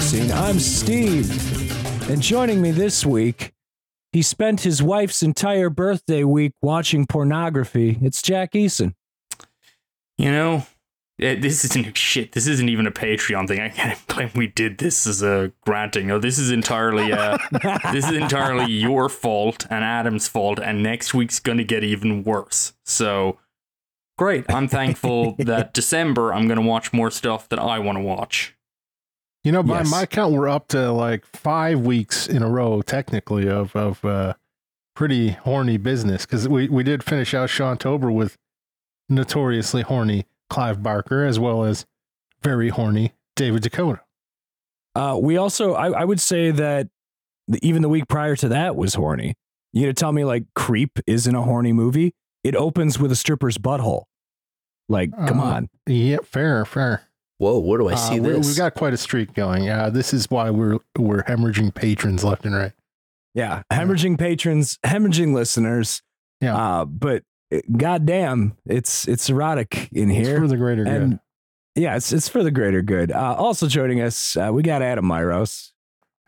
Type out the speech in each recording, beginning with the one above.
back to Optimism Vaccine. I'm Steve. And joining me this week, he spent his wife's entire birthday week watching pornography. It's Jack Eason. You know, eh, this isn't shit. This isn't even a Patreon thing. I can't claim we did this as a granting. No, this is entirely uh, this is entirely your fault and Adam's fault, and next week's gonna get even worse. So great. I'm thankful that December I'm gonna watch more stuff that I want to watch. You know, by Yes. my count, we're up to like five weeks in a row, technically, of of uh, pretty horny business because we we did finish out Shawtober with notoriously horny Clive Barker as well as very horny David DeCoteau. Uh, we also, I, I would say that the, even the week prior to that was horny. You gonna tell me like Creep isn't a horny movie? It opens with a stripper's butthole. Like, come Uh, on. Yeah, fair, fair. Whoa, where do I Uh, see we're- this? We've got quite a streak going. Yeah, this is why we're we're hemorrhaging patrons left and right. Yeah, hemorrhaging patrons, hemorrhaging listeners. Yeah. Uh, but uh, goddamn, it's it's erotic in It's here. for the greater and good. yeah, it's it's for the greater good. Uh, also joining us, uh, we got Adam Myros.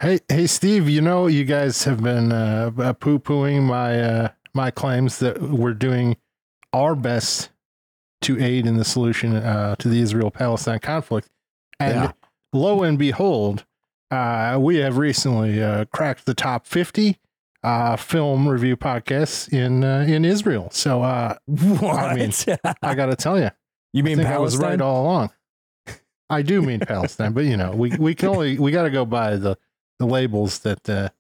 Hey, hey, Steve. You know, you guys have been uh, poo pooing my uh, my claims that we're doing our best to aid in the solution uh, to the Israel Palestine conflict, and Yeah. lo and behold, uh, we have recently uh, cracked the top fifty uh, film review podcasts in uh, in Israel. So uh, What? mean, I got to tell you, you I mean think I was Palestine? right all along. I do mean Palestine, but you know, we we can only we got to go by the the labels that uh,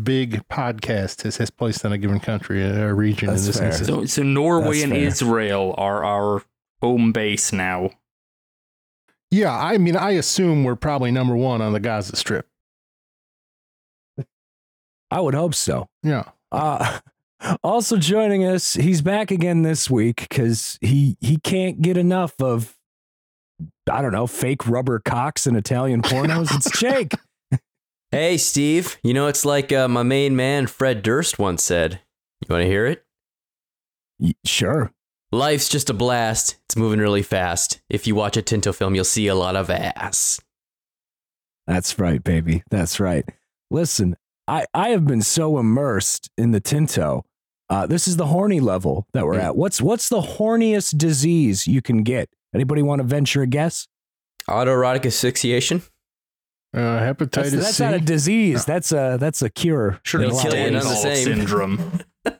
big podcast has, has placed on a given country or region That's in this fair. instance. So, so Norway That's and fair. Israel are our home base now. yeah, I mean, I assume we're probably number one on the Gaza Strip. I would hope so. Yeah, Uh, also joining us, he's back again this week because he he can't get enough of I don't know fake rubber cocks and Italian pornos. it's Jake. Hey, Steve. You know, it's like uh, my main man, Fred Durst, once said. You want to hear it? Y- Sure. Life's just a blast. It's moving really fast. If you watch a Tinto film, you'll see a lot of ass. That's right, baby. That's right. Listen, I, I have been so immersed in the Tinto. Uh, this is the horny level that we're Mm. at. What's what's the horniest disease you can get? Anybody want to venture a guess? Autoerotic asphyxiation? Uh, hepatitis That's, that's C. not a disease. That's a that's a cure. Sure, in a It'll lot of kill you, ways. none the same. syndrome.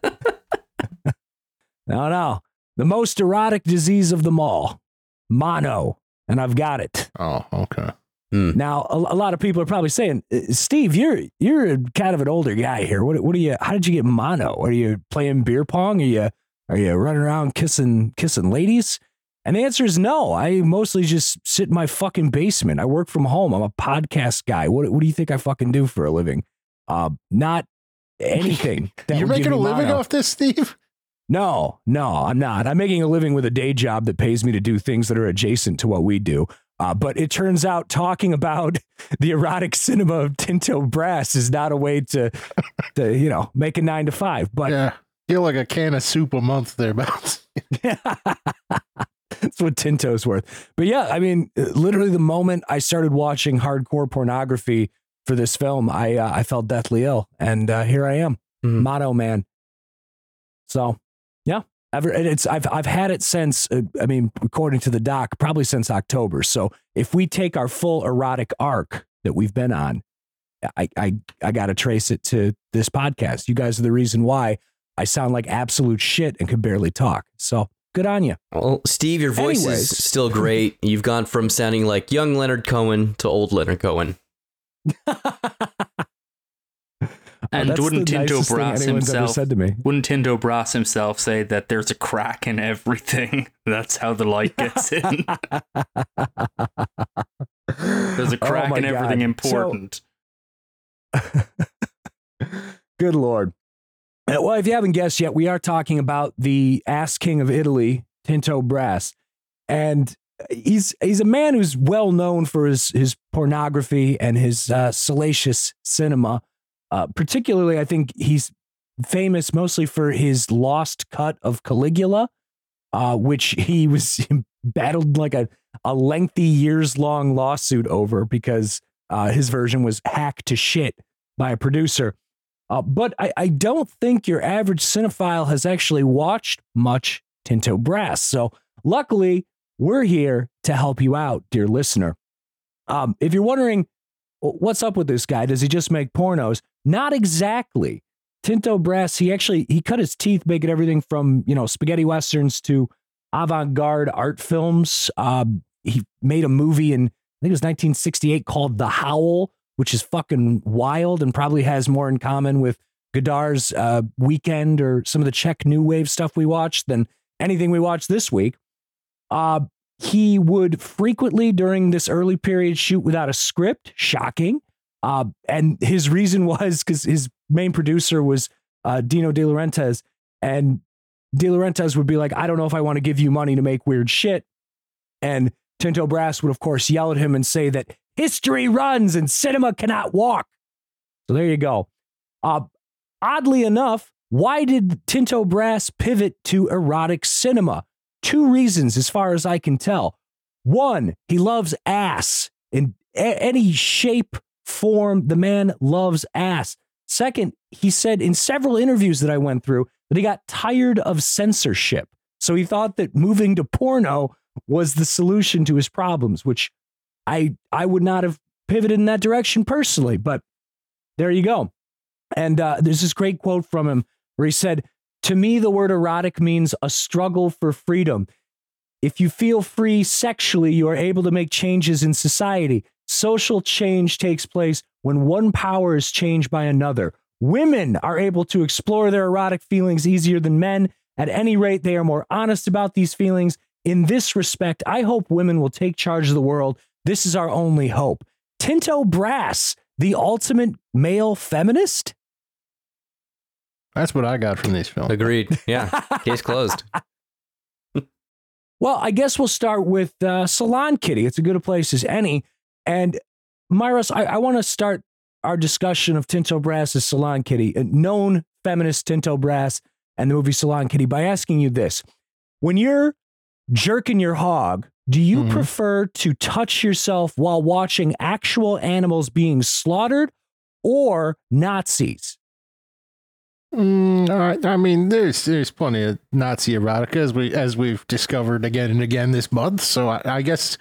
No, no. The most erotic disease of them all, mono, and I've got it. oh, okay. Now, a, a lot of people are probably saying, "Uh, "Steve, you're you're kind of an older guy here. What what are you? How did you get mono? Are you playing beer pong? Are you are you running around kissing kissing ladies?" And the answer is no. I mostly just sit in my fucking basement. I work from home. I'm a podcast guy. What what do you think I fucking do for a living? Uh, not anything. You're making a living mono. off this, Steve? No, no, I'm not. I'm making a living with a day job that pays me to do things that are adjacent to what we do. Uh, but it turns out talking about the erotic cinema of Tinto Brass is not a way to, to you know, make a nine to five. But yeah, get like a can of soup a month thereabouts. That's what Tinto's worth. But yeah, I mean, literally the moment I started watching hardcore pornography for this film, I uh, I felt deathly ill, and uh, here I am, Mhm. mono man. So yeah, ever it's I've I've had it since. Uh, I mean, according to the doc, probably since October. So if we take our full erotic arc that we've been on, I I I got to trace it to this podcast. You guys are the reason why I sound like absolute shit and can barely talk. So good on you. Well, Steve, your voice Anyways. is still great. You've gone from sounding like young Leonard Cohen to old Leonard Cohen. And oh, That's wouldn't Tinto Brass himself said to me. Wouldn't Tinto Brass himself say that there's a crack in everything? That's how the light gets in. There's a Oh crack my in everything God. So- important. Good lord. Uh, Well, if you haven't guessed yet, we are talking about the ass king of Italy, Tinto Brass, and he's he's a man who's well known for his his pornography and his uh, salacious cinema. Uh, particularly, I think he's famous mostly for his lost cut of Caligula, uh, which he was battled like a a lengthy years long lawsuit over because uh, his version was hacked to shit by a producer. Uh, but I, I don't think your average cinephile has actually watched much Tinto Brass. So luckily, we're here to help you out, dear listener. Um, if you're wondering what's up with this guy, does he just make pornos? Not exactly. Tinto Brass, he actually he cut his teeth making everything from you know spaghetti westerns to avant-garde art films. Uh, he made a movie in I think it was 1968 called The Howl, which is fucking wild and probably has more in common with Godard's uh, Weekend or some of the Czech New Wave stuff we watched than anything we watched this week. Uh, he would frequently during this early period shoot without a script, shocking. Uh, and his reason was because his main producer was uh, Dino De Laurentiis, and De Laurentiis would be like, "I don't know if I want to give you money to make weird shit," and Tinto Brass would, of course, yell at him and say that history runs and cinema cannot walk. So there you go. Uh, oddly enough, why did Tinto Brass pivot to erotic cinema? Two reasons, as far as I can tell. One, he loves ass in a- any shape, form. The man loves ass. Second, he said in several interviews that I went through that he got tired of censorship. So he thought that moving to porno was the solution to his problems, which I I would not have pivoted in that direction personally, but there you go. And uh, there's this great quote from him where he said, "To me, the word erotic means a struggle for freedom. If you feel free sexually, you are able to make changes in society. Social change takes place when one power is changed by another. Women are able to explore their erotic feelings easier than men. At any rate, they are more honest about these feelings. In this respect, I hope women will take charge of the world. This is our only hope. Tinto Brass, the ultimate male feminist? That's what I got from these films. Agreed. Yeah. Case closed. Well, I guess we'll start with uh, Salon Kitty. It's as good a place as any. And Myros, I, I want to start our discussion of Tinto Brass's Salon Kitty, a known feminist Tinto Brass and the movie Salon Kitty, by asking you this. When you're jerking your hog, do you Mhm. prefer to touch yourself while watching actual animals being slaughtered or Nazis? Mm, right. I mean, there's there's plenty of Nazi erotica as we as we've discovered again and again this month. So I, I guess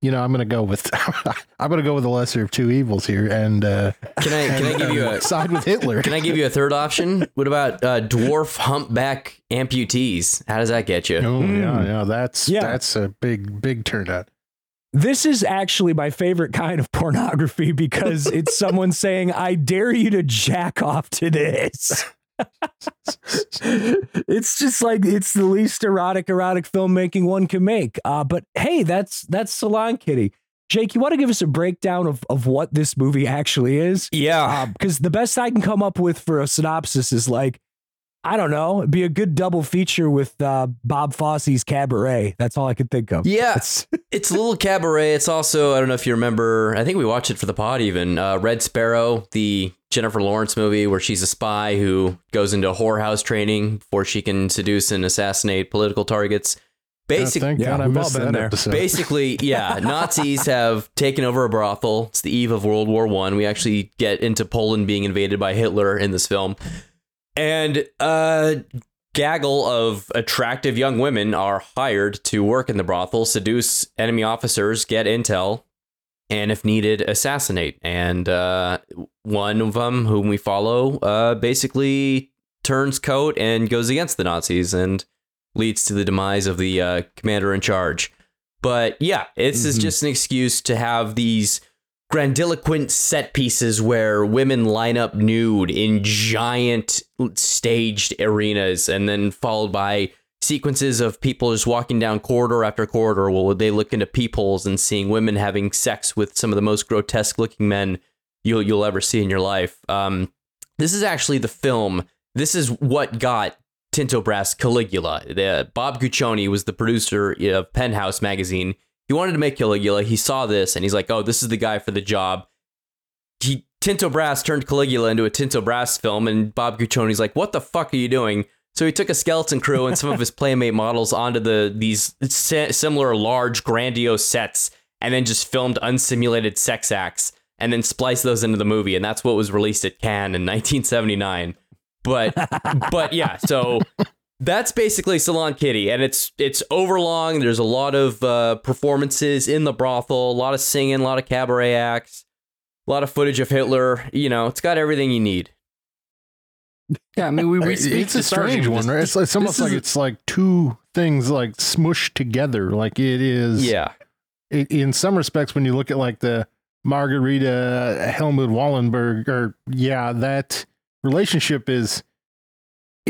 you know I'm gonna go with I'm gonna go with the lesser of two evils here and uh, Can I can I and, give you a side with Hitler. can I give you a third option? What about uh, dwarf humpback amputees? How does that get you? Oh Mm. yeah, yeah. That's Yeah. that's a big big turnout. This is actually my favorite kind of pornography because it's someone saying, I dare you to jack off to this. It's just like it's the least erotic erotic filmmaking one can make. Uh, but hey, that's that's Salon Kitty. Jake, you want to give us a breakdown of, of what this movie actually is? Yeah. Because the best I can come up with for a synopsis is like, I don't know, it'd be a good double feature with uh, Bob Fosse's Cabaret. That's all I could think of. Yeah. It's- It's a little cabaret. It's also, I don't know if you remember, I think we watched it for the pod even. Uh, Red Sparrow, the Jennifer Lawrence movie where she's a spy who goes into whorehouse training before she can seduce and assassinate political targets. Basic, Basic, thank yeah, God I we've all been there. basically, yeah, Nazis have taken over a brothel. It's the eve of World War One. We actually get into Poland being invaded by Hitler in this film, and a gaggle of attractive young women are hired to work in the brothel, seduce enemy officers, get intel, and if needed, assassinate. And uh, one of them, whom we follow, uh, basically turns coat and goes against the Nazis and leads to the demise of the uh, commander in charge. But yeah, this is Mhm. just an excuse to have these grandiloquent set pieces where women line up nude in giant staged arenas and then followed by sequences of people just walking down corridor after corridor while they look into peepholes and seeing women having sex with some of the most grotesque looking men you'll you'll ever see in your life. Um, this is actually the film. This is what got Tinto Brass Caligula. The, Bob Guccione was the producer of Penthouse magazine. He wanted to make Caligula. He saw this and he's like, "Oh, this is the guy for the job." He Tinto Brass turned Caligula into a Tinto Brass film, and Bob Guccione's like, "What the fuck are you doing?" So he took a skeleton crew and some of his playmate models onto the these similar large grandiose sets and then just filmed unsimulated sex acts and then spliced those into the movie and that's what was released at Cannes in 1979. But but yeah, so that's basically Salon Kitty, and it's it's overlong. There's a lot of uh, performances in the brothel, a lot of singing, a lot of cabaret acts, a lot of footage of Hitler. You know, it's got everything you need. Yeah, I mean, we, we It's- speak it's a to Sergeant strange one, right? It's, it's almost like is- it's like two things like smushed together. Like it is. Yeah, i- in some respects, when you look at like the Margarita Helmut Wallenberg, or yeah, that relationship is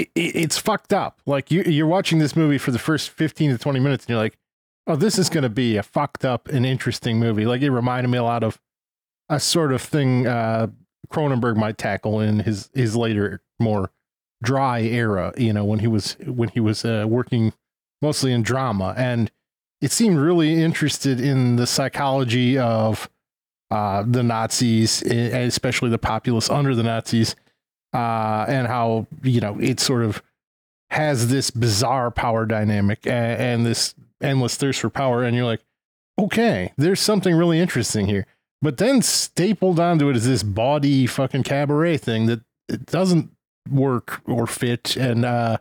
it, it- it's fucked up. Like you, you're watching this movie for the first 15 to 20 minutes, and you're like, oh, this is going to be a fucked up and interesting movie. Like it reminded me a lot of a sort of thing uh, Cronenberg might tackle in his his later more dry era. You know, when he was when he was uh, working mostly in drama and it seemed really interested in the psychology of uh, the Nazis, especially the populace under the Nazis, uh, and how you know it sort of has this bizarre power dynamic and, and this endless thirst for power. And you're like, okay, there's something really interesting here. But then stapled onto it is this body fucking cabaret thing that it doesn't work or fit, and uh,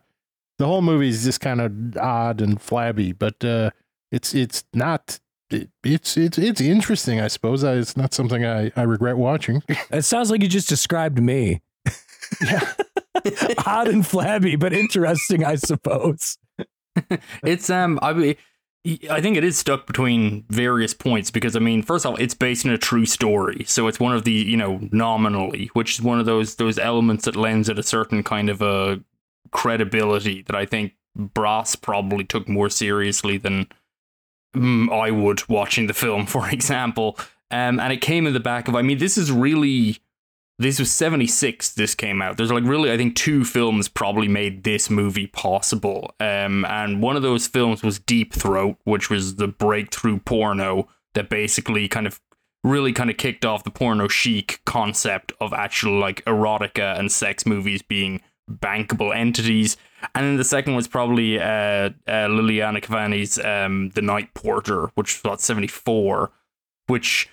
the whole movie is just kind of odd and flabby. But uh, it's it's not it, it's it's it's interesting i suppose I, it's not something i i regret watching It sounds like you just described me. Yeah Odd and flabby, but interesting, I suppose. It's um, I I think it is stuck between various points because I mean, first of all, it's based on a true story, so it's one of the you know nominally, which is one of those those elements that lends it a certain kind of a credibility that I think Brass probably took more seriously than mm, I would watching the film, for example. Um, and it came in the back of, I mean, this is really this was 76 this came out. There's like really i think two films probably made this movie possible. Um and one of those films was deep throat which was the breakthrough porno that basically kind of really kind of kicked off the porno chic concept of actual like erotica and sex movies being bankable entities. And then the second was probably uh, uh liliana cavani's um the night porter which was about 74 which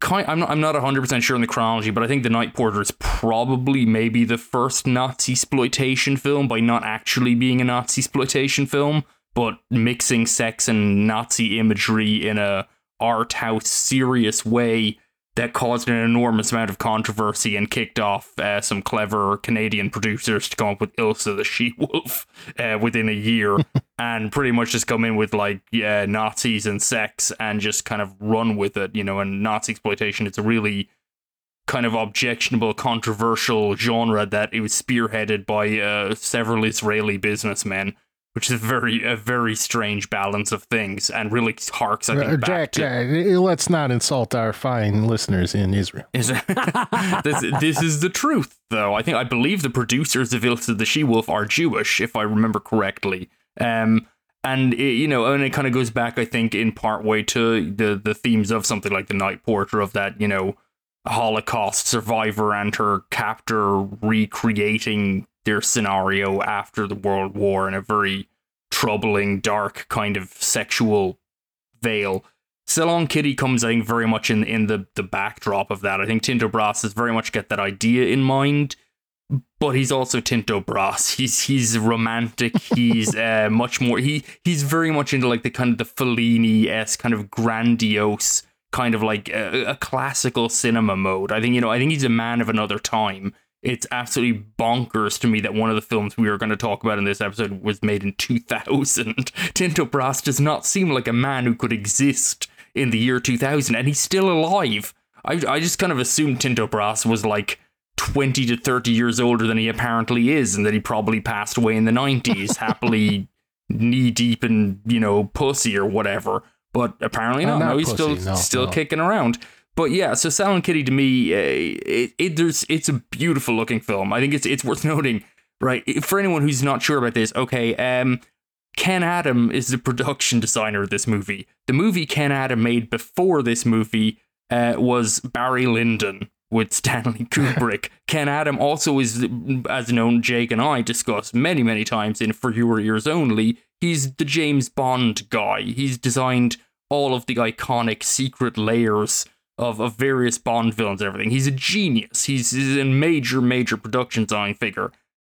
kind I'm not I'm not 100% sure in the chronology, but I think The Night Porter is probably maybe the first Nazi exploitation film by not actually being a Nazi exploitation film, but mixing sex and Nazi imagery in a art house serious way that caused an enormous amount of controversy and kicked off uh, some clever Canadian producers to come up with Ilsa the She Wolf uh, within a year and pretty much just come in with like yeah, Nazis and sex and just kind of run with it, you know, and Nazi exploitation. It's a really kind of objectionable, controversial genre that it was spearheaded by uh, several Israeli businessmen. Which is a very a very strange balance of things, and really harks I think Uh, back jack to uh, let's not insult our fine listeners in israel is this, this is the truth, though. I think I believe the producers of Ilsa the She Wolf are Jewish, if I remember correctly. Um, and it, you know, and it kind of goes back, I think, in part way to the the themes of something like the Night Porter of that, you know, Holocaust survivor and her captor recreating their scenario after the World War in a very troubling, dark kind of sexual veil. Salon Kitty comes, I think, very much in in the the backdrop of that. I think Tinto Brass has very much got that idea in mind, but he's also Tinto Brass. He's he's romantic. He's uh, much more. He he's very much into like the kind of the Fellini s kind of grandiose kind of like a, a classical cinema mode. I think you know. I think he's a man of another time. It's absolutely bonkers to me that one of the films we are going to talk about in this episode was made in 2000. Tinto Brass does not seem like a man who could exist in the year 2000, and he's still alive. I, I just kind of assumed Tinto Brass was like 20 to 30 years older than he apparently is, and that he probably passed away in the 90s, happily knee deep in, you know, pussy or whatever. But apparently Uh, not. not no, he's pussy, still no, still no. kicking around. But yeah, so Salon Kitty to me, uh, it, it there's it's a beautiful looking film. I think it's it's worth noting, right? For anyone who's not sure about this, okay, um, Ken Adam is the production designer of this movie. The movie Ken Adam made before this movie uh, was Barry Lyndon, with Stanley Kubrick. Ken Adam also is, as known, Jake and I discussed many, many times in For Your Ears Only. He's the James Bond guy. He's designed all of the iconic secret layers of, of various Bond villains and everything. He's a genius. He's, he's a major, major production design figure.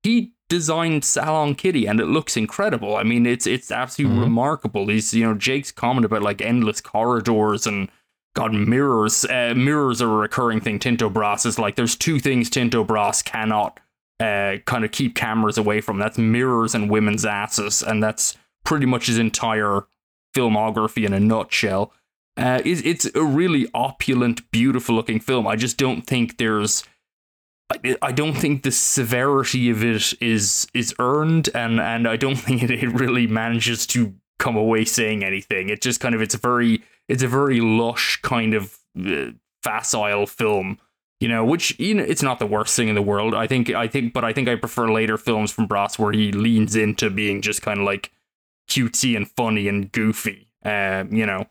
He designed Salon Kitty and it looks incredible. I mean, it's it's absolutely Mhm. remarkable. He's you know Jake's comment about like endless corridors and God mirrors. Uh, mirrors are a recurring thing. Tinto Brass is like there's two things Tinto Brass cannot uh, kind of keep cameras away from. That's mirrors and women's asses, and that's pretty much his entire filmography in a nutshell. Uh, it's, it's a really opulent, beautiful looking film. I just don't think there's I, I don't think the severity of it is is earned, and and I don't think it, it really manages to come away saying anything. It just kind of it's a very it's a very lush kind of uh, facile film, you know. Which you know it's not the worst thing in the world. I think I think, but I think I prefer later films from Brass where he leans into being just kind of like cutesy and funny and goofy, uh, you know.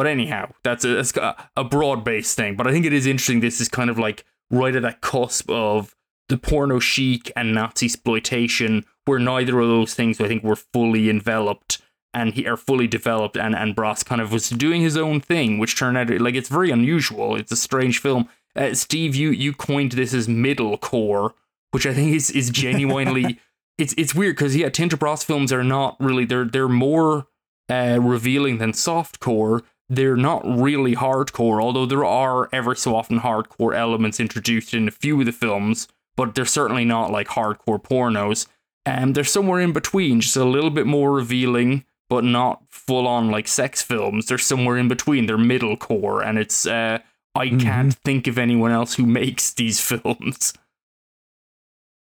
But anyhow, that's a, that's a, broad based thing. But I think it is interesting. This is kind of like right at that cusp of the porno chic and Nazi exploitation, where neither of those things I think were fully enveloped and he are fully developed, and and Brass kind of was doing his own thing, which turned out like it's very unusual. It's a strange film. Uh, Steve, you you coined this as middle core, which I think is is genuinely it's it's weird because yeah, Tinto Brass films are not really they're they're more uh, revealing than soft core. They're not really hardcore, although there are ever so often hardcore elements introduced in a few of the films, but they're certainly not like hardcore pornos. And they're somewhere in between, just a little bit more revealing, but not full on like sex films. They're somewhere in between. They're middle core, and it's uh, I Mhm. can't think of anyone else who makes these films.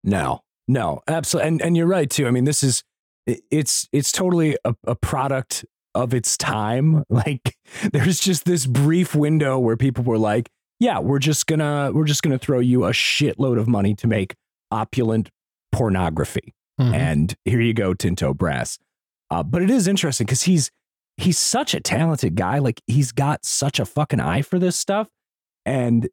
No, no, absolutely. And and you're right too. I mean, this is it's it's totally a, a product of its time. Like there's just this brief window where people were like, yeah, we're just gonna we're just gonna throw you a shitload of money to make opulent pornography. Mhm. And here you go, Tinto Brass. Uh, but it is interesting because he's he's such a talented guy. Like he's got such a fucking eye for this stuff, and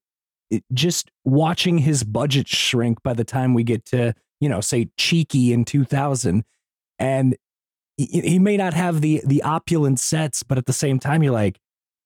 it, just watching his budget shrink by the time we get to you know say Cheeky in two thousand, and he, he may not have the the opulent sets, but at the same time you're like,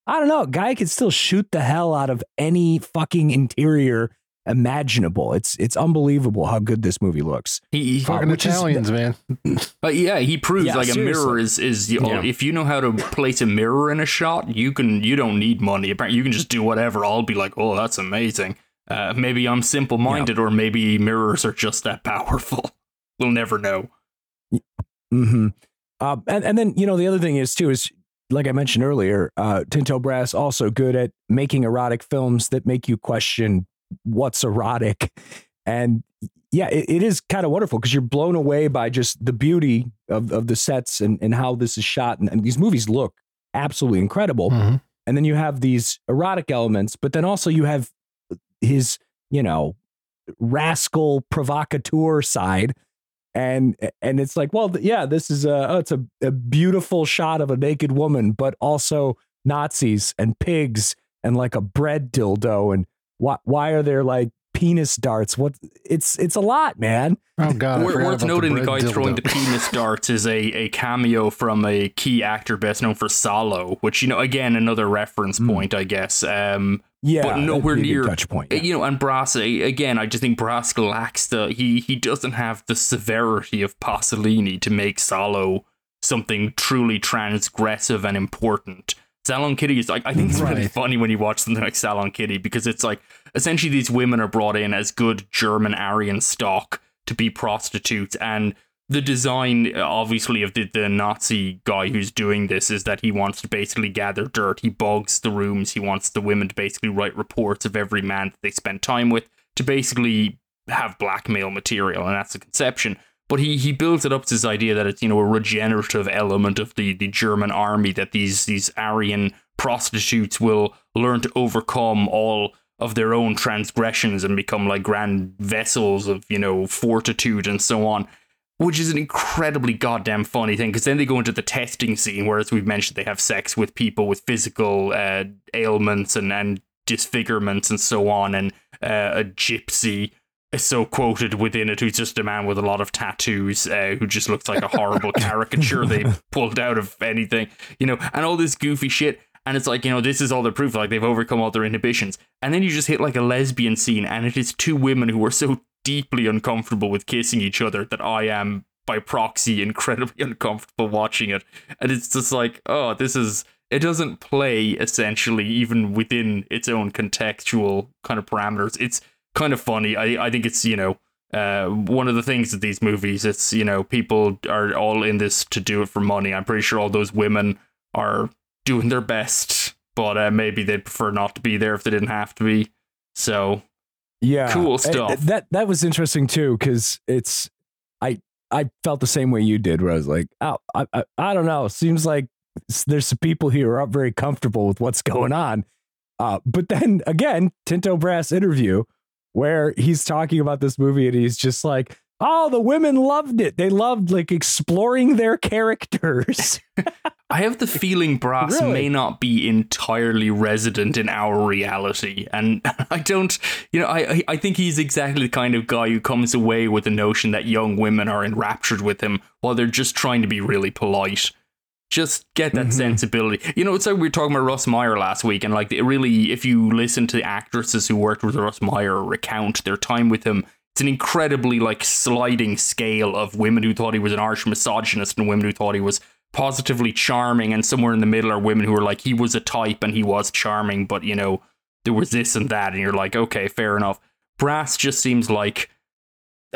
I don't know, guy could still shoot the hell out of any fucking interior imaginable. It's it's unbelievable how good this movie looks. He, he Fucking which is- Italians, man. But yeah, he proves Yeah, like a mirror is is you know, Yeah. if you know how to place a mirror in a shot, you can you don't need money. Apparently, you can just do whatever. I'll be like, oh, that's amazing. Uh, maybe I'm simple minded, or maybe mirrors are just that powerful. We'll never know. hmm Uh, and and then you know the other thing is too is like I mentioned earlier, uh, Tinto Brass also good at making erotic films that make you question what's erotic, and yeah, it, it is kind of wonderful because you're blown away by just the beauty of of the sets and and how this is shot, and, and these movies look absolutely incredible. Mhm. And then you have these erotic elements, but then also you have his you know rascal provocateur side and and it's like well yeah this is a oh, it's a, a beautiful shot of a naked woman but also nazis and pigs and like a bread dildo and why why are there like penis darts what it's it's a lot man Oh God, I Wor- Worth noting, the, bread guy throwing dildo. the penis darts is a, a cameo from a key actor best known for Salo which you know again another reference Mm. point, I guess. Um, yeah But nowhere that'd be a good near- touch point yeah. you know, and Brass again. I just think Brass lacks the he he doesn't have the severity of Pasolini to make Salo something truly transgressive and important. Salon Kitty is like I think it's really funny when you watch something like Salon Kitty because it's like essentially these women are brought in as good German Aryan stock to be prostitutes and the design obviously of the, the Nazi guy who's doing this is that he wants to basically gather dirt. He bogs the rooms. He wants the women to basically write reports of every man that they spend time with to basically have blackmail material, and that's the conception. But he he builds it up to this idea that it's you know a regenerative element of the, the German army that these these Aryan prostitutes will learn to overcome all of their own transgressions and become like grand vessels of you know fortitude and so on which is an incredibly goddamn funny thing because then they go into the testing scene where as we've mentioned they have sex with people with physical uh, ailments and, and disfigurements and so on and uh, a gypsy is so quoted within it who's just a man with a lot of tattoos uh, who just looks like a horrible caricature they pulled out of anything, you know, and all this goofy shit. And it's like, you know, this is all the proof, like they've overcome all their inhibitions. And then you just hit like a lesbian scene, and it is two women who are so deeply uncomfortable with kissing each other that I am, by proxy, incredibly uncomfortable watching it. And it's just like, oh, this is. It doesn't play essentially even within its own contextual kind of parameters. It's kind of funny. I, I think it's, you know, uh, one of the things that these movies, it's, you know, people are all in this to do it for money. I'm pretty sure all those women are doing their best, but uh, maybe they'd prefer not to be there if they didn't have to be. So Yeah, Cool stuff. That that was interesting too because it's I I felt the same way you did, where I was like, oh, I, I I don't know. Seems like there's some people here who are not very comfortable with what's going on. Uh, but then again, Tinto Brass interview where he's talking about this movie and he's just like, oh, the women loved it. They loved like exploring their characters. I have the feeling Brass Really? may not be entirely resident in our reality, and I don't, you know, I I- think he's exactly the kind of guy who comes away with the notion that young women are enraptured with him while they're just trying to be really polite. Just get that Mhm. sensibility. You know, it's like we were talking about Russ Meyer last week, and like it really, if you listen to the actresses who worked with Russ Meyer recount their time with him, it's an incredibly like sliding scale of women who thought he was an arch misogynist and women who thought he was positively charming, and somewhere in the middle are women who are like he was a type and he was charming, but you know there was this and that, and you're like, okay, fair enough. Brass just seems like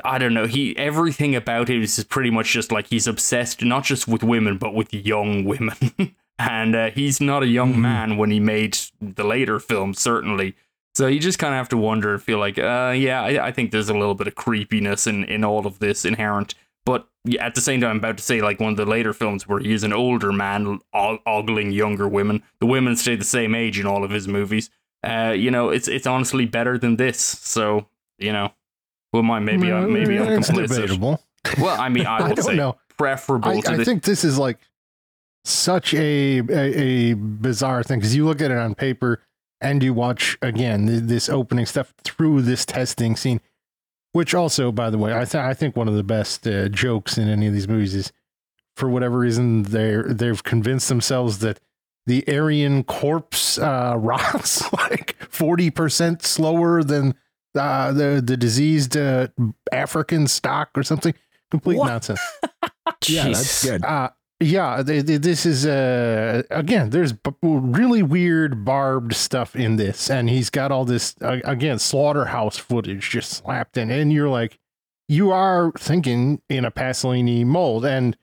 I don't know. He everything about him is pretty much just like he's obsessed not just with women but with young women, and uh, he's not a young Mhm. man when he made the later films, certainly. So you just kind of have to wonder and feel like, uh, yeah, I, I think there's a little bit of creepiness in in all of this inherent. But at the same time, I'm about to say like one of the later films where he is an older man ogling younger women. The women stay the same age in all of his movies. Uh, you know, it's it's honestly better than this. So you know, well, my maybe I, maybe I'm complicit. debatable. Well, I mean, I I don't say know. preferable I, to I think this is like such a a, a bizarre thing because you look at it on paper and you watch again th- this opening stuff through this testing scene, which also, by the way, I th- I think one of the best uh, jokes in any of these movies is for whatever reason they they've convinced themselves that the Aryan corpse uh, rots like forty percent slower than uh, the the diseased uh, African stock or something. Complete What? nonsense. yeah, that's good. Yeah, they, they- this is uh again. There's b- really weird barbed stuff in this, and he's got all this uh, again slaughterhouse footage just slapped in, and you're like, you are thinking in a Pasolini mold, and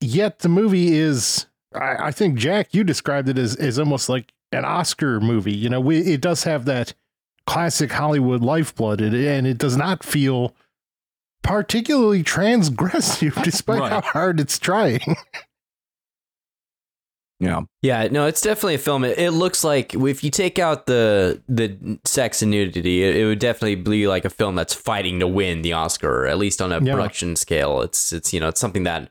yet the movie is. I, I think Jack, you described it as as almost like an Oscar movie. You know, we, it does have that classic Hollywood lifeblood, and it does not feel particularly transgressive, despite Right. how hard it's trying. Yeah. Yeah, no, it's definitely a film. It, it looks like if you take out the the sex and nudity, it, it would definitely be like a film that's fighting to win the Oscar, at least on a Yeah. production scale. It's it's you know it's something that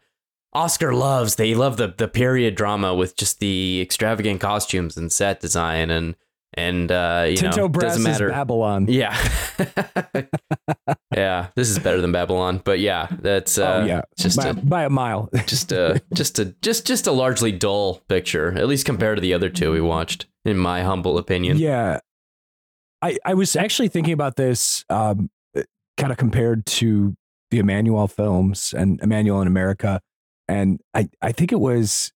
Oscar loves. They love the the period drama with just the extravagant costumes and set design and and uh, you Tinto know Brass doesn't is matter. Babylon. Yeah, yeah, this is better than Babylon, but yeah, that's uh, oh yeah, just by, a- by a mile. just a just a just just a largely dull picture, at least compared to the other two we watched, in my humble opinion. Yeah. I, I was actually thinking about this um, kind of compared to the Emmanuel films and Emanuelle in America. And I, I think it was,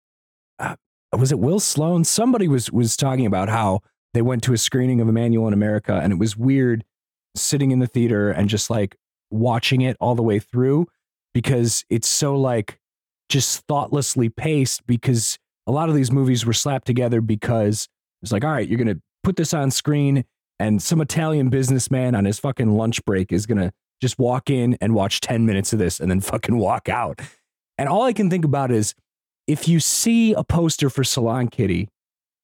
uh, was it Will Sloan? Somebody was, was talking about how they went to a screening of Emanuelle in America and it was weird sitting in the theater and just like watching it all the way through because it's so like just thoughtlessly paced because a lot of these movies were slapped together because it's like, all right, you're going to put this on screen, and some Italian businessman on his fucking lunch break is going to just walk in and watch 10 minutes of this and then fucking walk out. And all I can think about is if you see a poster for Salon Kitty,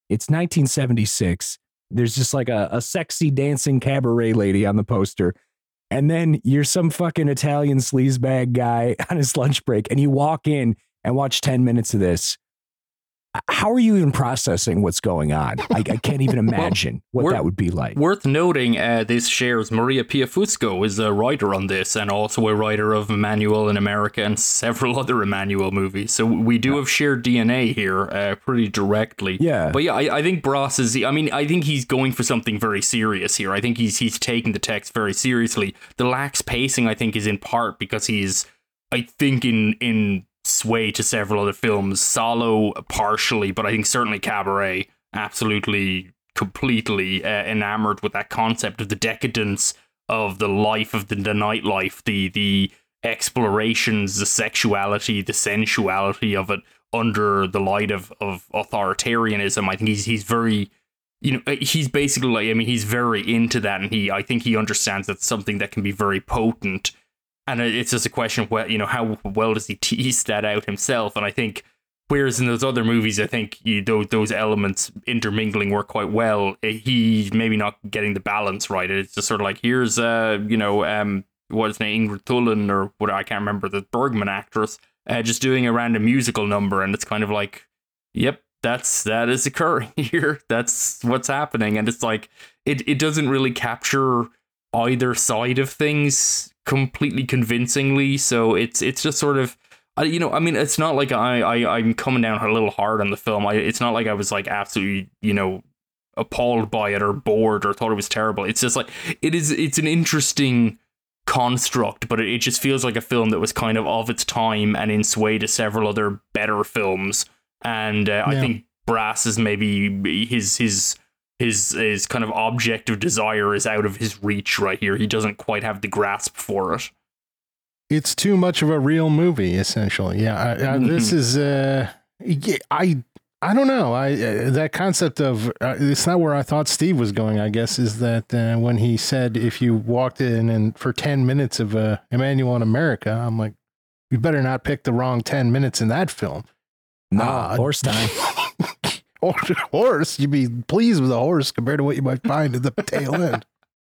it's 1976. There's just like a, a sexy dancing cabaret lady on the poster. And then you're some fucking Italian sleazebag guy on his lunch break, and you walk in and watch 10 minutes of this how are you even processing what's going on? I, I can't even imagine what we're- that would be like. Worth noting, uh, this shares Maria Pia Fusco is a writer on this, and also a writer of Emanuelle in America and several other Emmanuel movies. So we do have shared DNA here, uh, pretty directly. Yeah. But yeah, I, I think Brass is. I mean, I think he's going for something very serious here. I think he's he's taking the text very seriously. The lax pacing, I think, is in part because he's, I think, in in sway to several other films. Salo partially, but I think certainly Cabaret absolutely completely uh, enamored with that concept of the decadence of the life of the, the nightlife, the the explorations, the sexuality, the sensuality of it under the light of, of authoritarianism. I think he's he's very you know he's basically like I mean he's very into that and he I think he understands that's something that can be very potent and it's just a question of well you know how well does he tease that out himself and I think Whereas in those other movies, I think you, those those elements intermingling work quite well. Eh, He's maybe not getting the balance right. It's just sort of like here's uh you know um what's his name Ingrid Thulin or what I can't remember the Bergman actress uh, just doing a random musical number and it's kind of like yep that's that is occurring here that's what's happening and it's like it it doesn't really capture either side of things completely convincingly so it's it's just sort of I, you know, I mean, it's not like I, I I'm coming down a little hard on the film. I, it's not like I was like absolutely, you know, appalled by it or bored or thought it was terrible. It's just like it is. It's an interesting construct, but it, it just feels like a film that was kind of of its time and in sway to several other better films. And uh, I think Brass is maybe his his his his kind of object of desire is out of his reach right here. He doesn't quite have the grasp for it. it's too much of a real movie essentially yeah I, I, this is uh i i don't know i uh, that concept of uh, it's not where i thought steve was going i guess is that uh, when he said if you walked in and for 10 minutes of uh, emanuelle in america i'm like you better not pick the wrong 10 minutes in that film Nah, No, Ah. horse you'd be pleased with a horse compared to what you might find at the tail end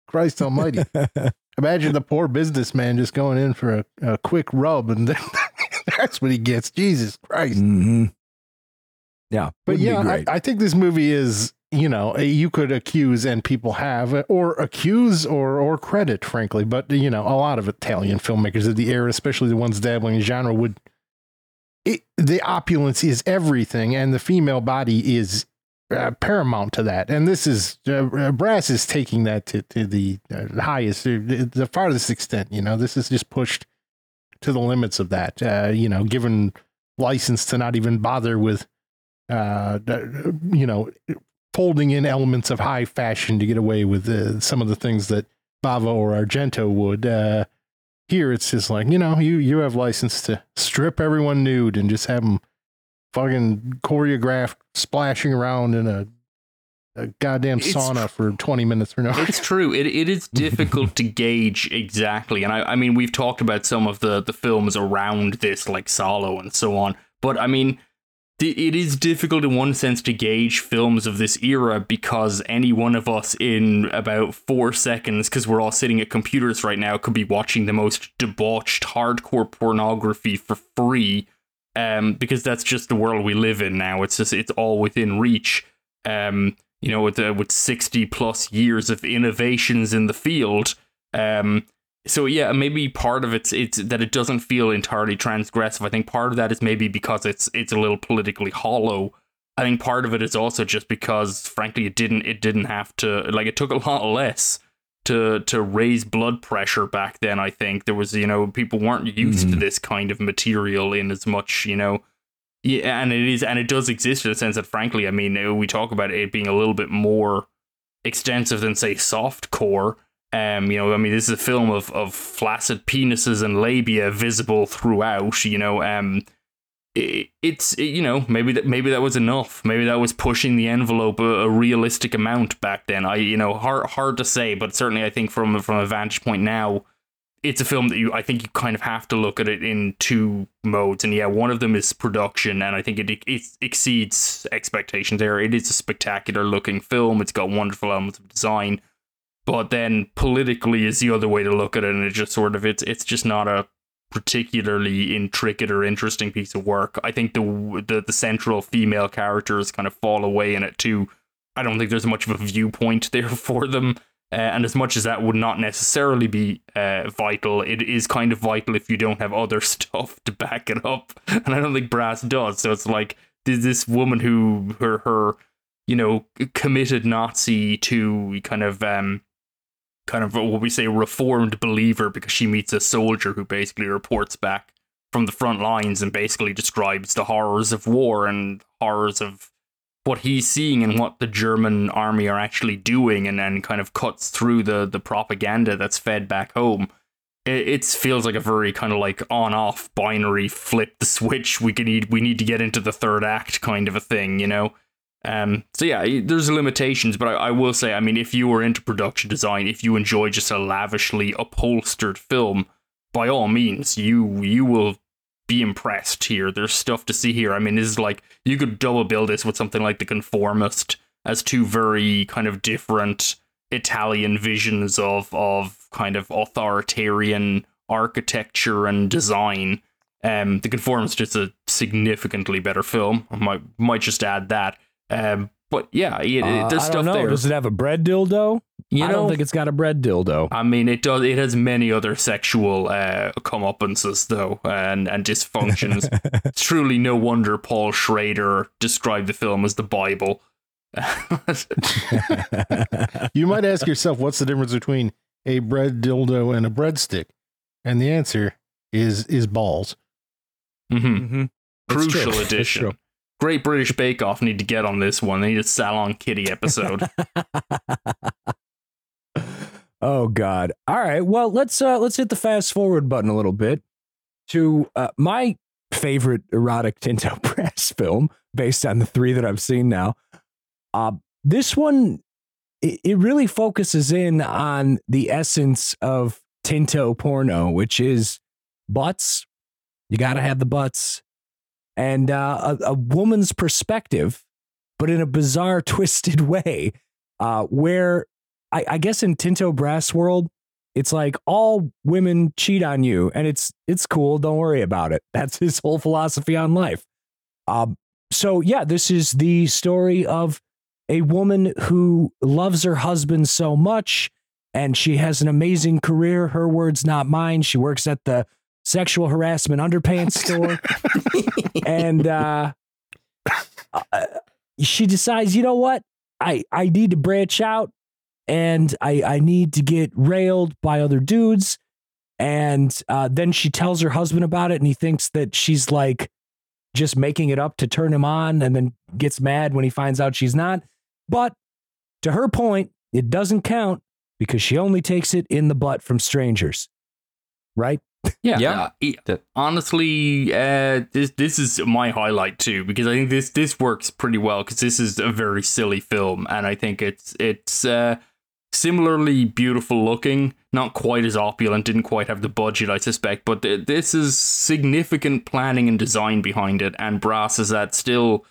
christ almighty Imagine the poor businessman just going in for a, a quick rub, and then that's what he gets. Jesus Christ! hmm Yeah, But yeah, I. I think this movie is, you know, you could accuse, and people have, or accuse, or or credit, frankly. But you know, a lot of Italian filmmakers of the era, especially the ones dabbling in genre, would. It, the opulence is everything, and the female body is uh, paramount to that. And this is uh, uh, Brass is taking that to, to the uh, highest, uh, the, the farthest extent. You know, this is just pushed to the limits of that. Uh, you know, given license to not even bother with, uh, you know, folding in elements of high fashion to get away with uh, some of the things that Bava or Argento would. Here, it's just like you know, you you have license to strip everyone nude and just have them fucking choreographed splashing around in a, a goddamn It's sauna for 20 minutes or no. it's true. It it is difficult to gauge exactly, and I I mean we've talked about some of the the films around this, like Salo and so on. But I mean, it is difficult in one sense to gauge films of this era because any one of us in about four seconds, because we're all sitting at computers right now, could be watching the most debauched hardcore pornography for free. Um, because that's just the world we live in now. It's just it's all within reach. Um, you know, with uh, with sixty plus years of innovations in the field. Um, so yeah, maybe part of it's it's that it doesn't feel entirely transgressive. I think part of that is maybe because it's it's a little politically hollow. I think part of it is also just because, frankly, it didn't it didn't have to like it took a lot less to to raise blood pressure back then. I think there was you know people weren't used to Mhm. this kind of material in as much you know yeah, and it is, and it does exist in a sense that, frankly, I mean, we talk about it being a little bit more extensive than, say, soft core. Um, you know, I mean, this is a film of of flaccid penises and labia visible throughout. You know, um, it, it's it- you know maybe that maybe that was enough. Maybe that was pushing the envelope a, a realistic amount back then. I you know hard hard to say, but certainly I think from from a vantage point now, it's a film that you I think you kind of have to look at it in two modes, and yeah, one of them is production, and I think it it exceeds expectations. There, it is a spectacular looking film. It's got wonderful elements of design, but then politically is the other way to look at it, and it just sort of it's it's just not a particularly intricate or interesting piece of work. I think the the, the central female characters kind of fall away in it too. I don't think there's much of a viewpoint there for them. Uh, and as much as that would not necessarily be uh, vital, it is kind of vital if you don't have other stuff to back it up. And I don't think Brass does. So it's like this woman who her her you know committed Nazi to kind of um kind of what we say reformed believer because she meets a soldier who basically reports back from the front lines and basically describes the horrors of war and horrors of what he's seeing and what the German army are actually doing, and then kind of cuts through the the propaganda that's fed back home. It, it feels like a very kind of like on off binary flip the switch. We can need we need to get into the third act kind of a thing, you know. Um, so yeah, there's limitations, but I, I, will say, I mean, if you were into production design, if you enjoy just a lavishly upholstered film, by all means, you you will be impressed here. There's stuff to see here. I mean, this is like you could double bill this with something like The Conformist as two very kind of different Italian visions of of kind of authoritarian architecture and design. Um, The Conformist is a significantly better film. I might might just add that. Um, but yeah, it, uh, there's stuff know. there. Does it have a bread dildo? You I know, don't think it's got a bread dildo. I mean, it does. It has many other sexual uh, comeuppances, though, and and dysfunctions. it's truly no wonder Paul Schrader described the film as the Bible. you might ask yourself, what's the difference between a bread dildo and a breadstick? And the answer is is balls. Mm-hmm. Mm-hmm. Crucial addition. Great British Bake Off need to get on this one. They need a Salon Kitty episode. oh God! All right, well let's uh let's hit the fast forward button a little bit to uh, my favorite erotic Tinto Brass film based on the three that I've seen now. Uh, this one it, it really focuses in on the essence of Tinto porno, which is butts. You got to have the butts and uh, a, a, woman's perspective, but in a bizarre, twisted way, uh, where I, I, guess in Tinto Brass world, it's like all women cheat on you, and it's it's cool. Don't worry about it. That's his whole philosophy on life. Um, so yeah, this is the story of a woman who loves her husband so much, and she has an amazing career. Her words, not mine. She works at the sexual harassment underpants store. and uh, uh, she decides, you know what? I, I need to branch out and I, I need to get railed by other dudes. And uh, then she tells her husband about it, and he thinks that she's like just making it up to turn him on, and then gets mad when he finds out she's not. But to her point, it doesn't count because she only takes it in the butt from strangers. Right? Yeah, yeah. Uh, honestly, uh, this this is my highlight too because I think this this works pretty well because this is a very silly film and I think it's it's uh, similarly beautiful looking, not quite as opulent, didn't quite have the budget I suspect, but th- this is significant planning and design behind it, and Brass is at still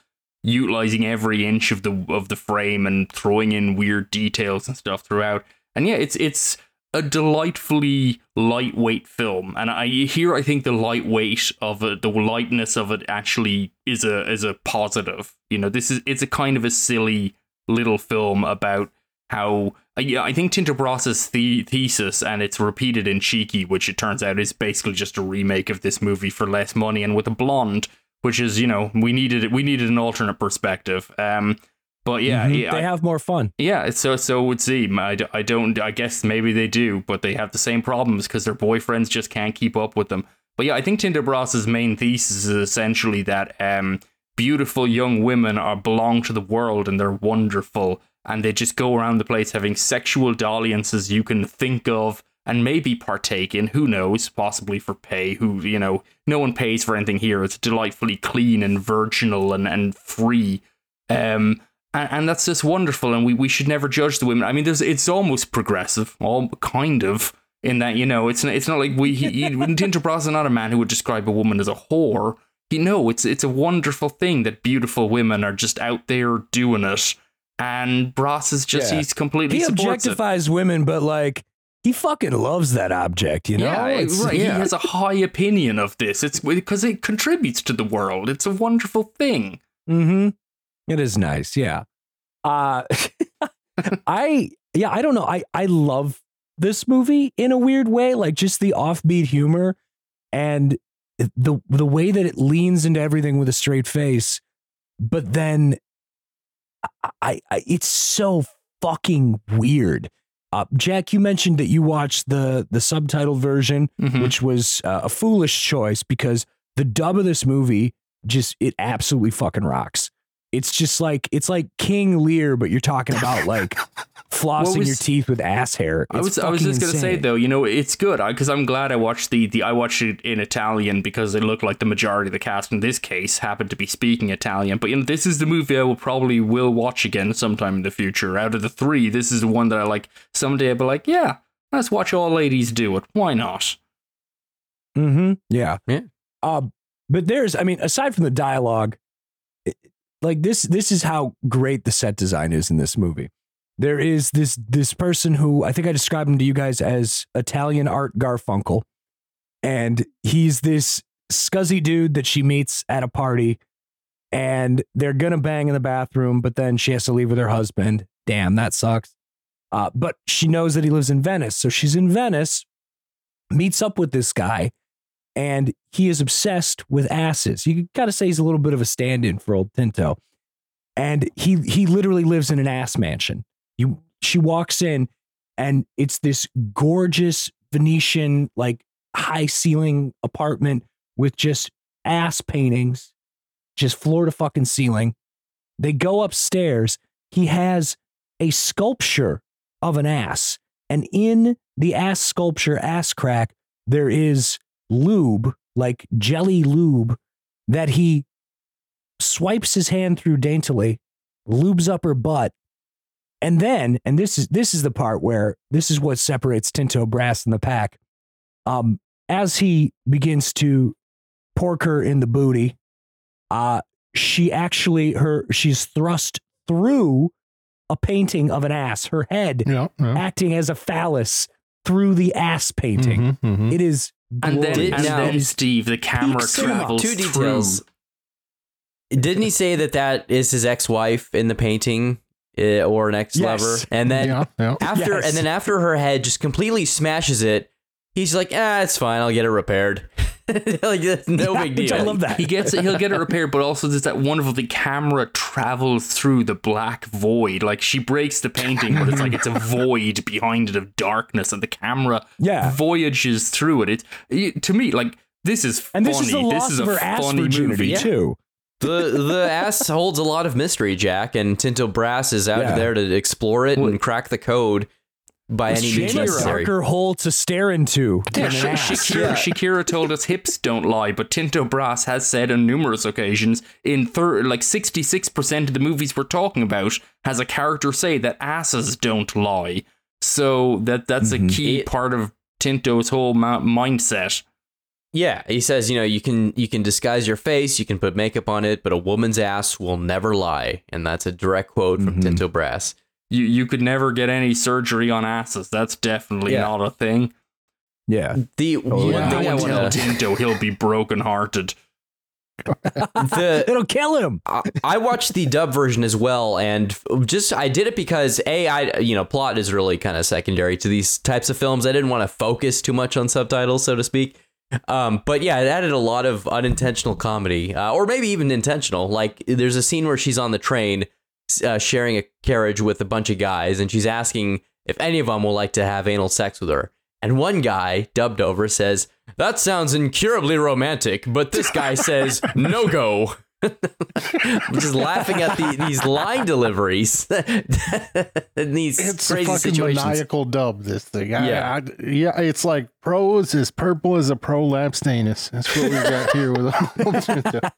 utilizing every inch of the of the frame and throwing in weird details and stuff throughout. And yeah, it's it's a delightfully lightweight film, and I here I think the lightweight of it, the lightness of it, actually is a is a positive. You know, this is it's a kind of a silly little film about how yeah, I think Tinto Brass's the- thesis, and it's repeated in Cheeky, which it turns out is basically just a remake of this movie for less money and with a blonde, which is you know we needed we needed an alternate perspective. Um, but yeah, mm-hmm. yeah they have more fun. Yeah, so so it would seem. I, I don't. I guess maybe they do, but they have the same problems because their boyfriends just can't keep up with them. But yeah, I think Brass's main thesis is essentially that um, beautiful young women are belong to the world and they're wonderful, and they just go around the place having sexual dalliances you can think of and maybe partake in. Who knows? Possibly for pay. Who you know? No one pays for anything here. It's delightfully clean and virginal and and free. Um, and, and that's just wonderful. And we, we should never judge the women. I mean, there's it's almost progressive, all kind of in that you know it's it's not like we he, he Tinto Brass is not a man who would describe a woman as a whore. You know, it's it's a wonderful thing that beautiful women are just out there doing it, and Brass is just yeah. he's completely he objectifies it. women, but like he fucking loves that object, you know? yeah, It's- right. He has a high opinion of this. It's because it contributes to the world. It's a wonderful thing. Mm-hmm. It is nice, yeah. Uh I yeah, I don't know. I I love this movie in a weird way, like just the offbeat humor and the the way that it leans into everything with a straight face. But then I, I it's so fucking weird. Uh, Jack, you mentioned that you watched the the subtitled version Mhm. which was uh, a foolish choice because the dub of this movie just it absolutely fucking rocks. It's just like it's like King Lear, but you're talking about like flossing was- your teeth with ass hair. I was I was fucking just gonna say though, you know, it's good because I'm glad I watched the the I watched it in Italian because it looked like the majority of the cast in this case happened to be speaking Italian. But you know, this is the movie I will probably will watch again sometime in the future. Out of the three, this is the one that I like. Someday I'll be like, yeah, let's watch all ladies do it. Why not? Mm-hmm. Yeah. Yeah. Uh, but there's, I mean, aside from the dialogue, it- like this, this is how great the set design is in this movie. There is this this person who I think I described him to you guys as Italian Art Garfunkel, and he's this scuzzy dude that she meets at a party, and they're gonna bang in the bathroom, but then she has to leave with her husband. Damn, that sucks. Uh, but she knows that he lives in Venice, so she's in Venice, meets up with this guy, and he is obsessed with asses. You got to say he's a little bit of a stand-in for old Tinto, and he he literally lives in an ass mansion. You she walks in, and it's this gorgeous Venetian like high ceiling apartment with just ass paintings, just floor to fucking ceiling. They go upstairs. He has a sculpture of an ass, and in the ass sculpture, ass crack, there is lube, like jelly lube, that he swipes his hand through daintily, lubes up her butt, and then, and this is this is the part where this is what separates Tinto Brass and the pack. Um, as he begins to pork her in the booty, uh, she actually her she's thrust through a painting of an ass, her head Yeah. yeah. acting as a phallus through the ass painting. Mhm, mhm. It is And then, glorious. and Now- then Steve, the camera cinema. travels Two details. through. Didn't he say that that is his ex-wife in the painting, uh, or an ex-lover? Yes. And then yeah, yeah. after, Yes. and then after her head just completely smashes it, he's like, "Ah, it's fine. I'll get it repaired." like that's no Yeah, big deal. which I love that. He gets it. He'll get it repaired, but also there's that wonderful. The camera travels through the black void. Like she breaks the painting, but it's like it's a void behind it of darkness, and the camera Yeah. voyages through it. It's it, to me like this is funny. And this is the loss is of a her ass funny virginity movie. too. the the ass holds a lot of mystery, Jack, and Tinto Brass is out Yeah. there to explore it Well- and crack the code by any means a necessary. darker hole to stare into. Yeah, than Sh- an ass. Shakira, Shakira told us hips don't lie, but Tinto Brass has said on numerous occasions in thir- like 66% of the movies we're talking about has a character say that asses don't lie. So that that's Mhm. a key It- part of Tinto's whole ma- mindset. Yeah, he says, you know, you can you can disguise your face, you can put makeup on it, but a woman's ass will never lie, and that's a direct quote from Mhm. Tinto Brass. You you could never get any surgery on asses. That's definitely Yeah. not a thing. Yeah. The Oh, one yeah. thing I Don't tell want to Tinto he'll be brokenhearted. the It'll kill him. I- I watched the dub version as well, and just I did it because a I you know plot is really kind of secondary to these types of films. I didn't want to focus too much on subtitles, so to speak. Um, but yeah, it added a lot of unintentional comedy, uh, or maybe even intentional. Like there's a scene where she's on the train, s- uh, sharing a carriage with a bunch of guys, and she's asking if any of them will like to have anal sex with her. And one guy, dubbed over, says, That sounds incurably romantic, but this guy says, No go. Just laughing at the, these line deliveries in these It's a crazy fucking situations. maniacal dub. This thing, I, Yeah. I, yeah. It's like pro is as purple as a prolapse anus. That's what we got here with.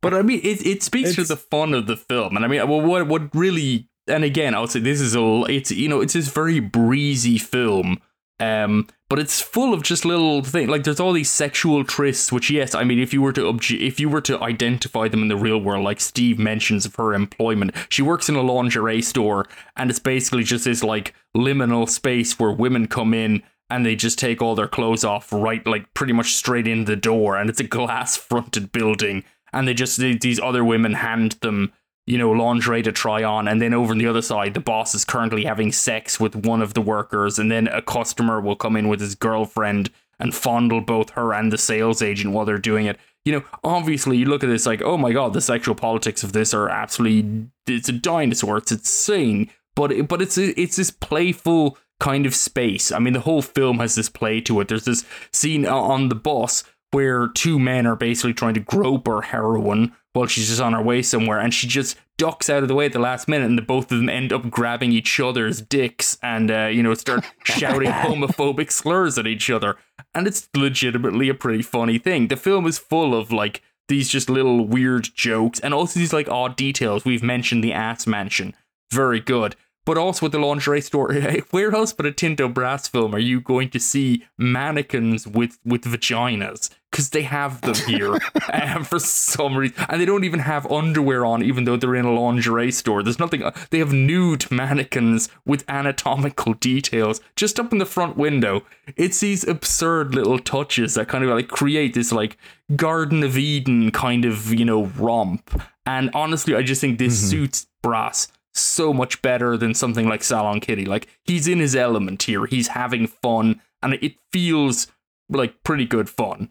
But I mean, it, it speaks to the fun of the film, and I mean, well, what what really, and again, I would say this is a, it's you know, it's this very breezy film Um, but it's full of just little things. Like there's all these sexual trysts, which yes, I mean, if you were to obje- if you were to identify them in the real world, like Steve mentions of her employment, she works in a lingerie store, and it's basically just this like liminal space where women come in and they just take all their clothes off right like pretty much straight in the door and it's a glass fronted building and they just these other women hand them you know lingerie to try on. And then over on the other side the boss is currently having sex with one of the workers. And then a customer will come in with his girlfriend and fondle both her and the sales agent while they're doing it. You know obviously you look at this like oh my god the sexual politics of this are absolutely it's a dinosaur it's insane. But it, but it's it's this playful kind of space. I mean, the whole film has this play to it. There's this scene uh, on the bus where two men are basically trying to grope her heroine while she's just on her way somewhere, and she just ducks out of the way at the last minute, and the both of them end up grabbing each other's dicks and uh, you know start shouting homophobic slurs at each other, and it's legitimately a pretty funny thing. The film is full of like these just little weird jokes and also these like odd details. We've mentioned the ass mansion, very good but also with the lingerie store. Where else but a Tinto Brass film are you going to see mannequins with with vaginas? Because they have them here um, for some reason, and they don't even have underwear on, even though they're in a lingerie store. There's nothing. Uh, they have nude mannequins with anatomical details just up in the front window. It's these absurd little touches that kind of like create this like Garden of Eden kind of you know romp. And honestly, I just think this mm-hmm. suits Brass so much better than something like Salon Kitty. Like he's in his element here. He's having fun, and it feels like pretty good fun.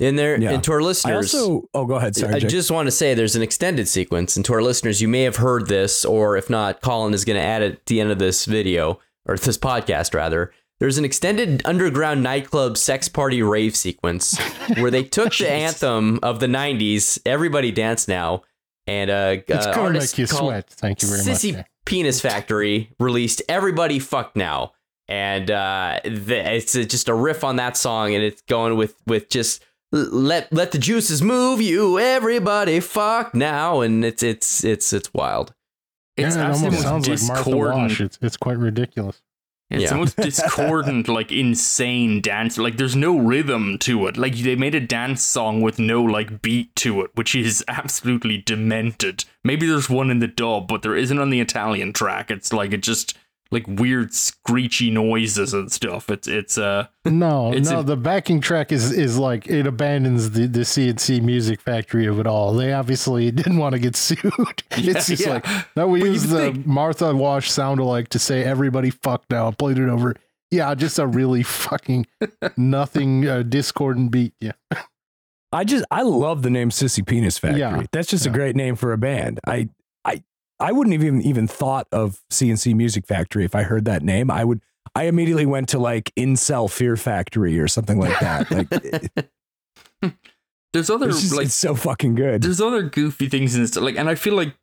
In there, yeah. and to our listeners, I also, oh, go ahead. Sorry, I just want to say there's an extended sequence, and to our listeners, you may have heard this, or if not, Colin is going to add it at the end of this video or this podcast rather. There's an extended underground nightclub sex party rave sequence where they took the anthem of the '90s, "Everybody Dance Now," and uh, it's uh, gonna make you sweat. Thank you very Sissy much. Penis Factory released "Everybody Fuck Now," and uh, the, it's just a riff on that song, and it's going with with just let let the juices move you. Everybody fuck now, and it's it's it's it's wild. It's yeah, it almost sounds like Martha Wash. It's it's quite ridiculous. It's yeah. the most discordant, like insane dance. Like there's no rhythm to it. Like they made a dance song with no like beat to it, which is absolutely demented. Maybe there's one in the dub, but there isn't on the Italian track. It's like it just like weird screechy noises and stuff. It's it's uh no it's no a, the backing track is is like it abandons the the C+C Music Factory of it all. They obviously didn't want to get sued. Yeah, it's just yeah. like no, we use the think, Martha Wash sound alike to say everybody fuck now. I played it over. Yeah, just a really fucking nothing uh, discordant beat. Yeah. I just I love the name Sissy Penis Factory. Yeah, That's just yeah. a great name for a band. I I wouldn't have even even thought of C+C Music Factory if I heard that name. I would. I immediately went to like Incel Fear Factory or something like that. Like, there's other it's just, like it's so fucking good. There's other goofy things in this, like, and I feel like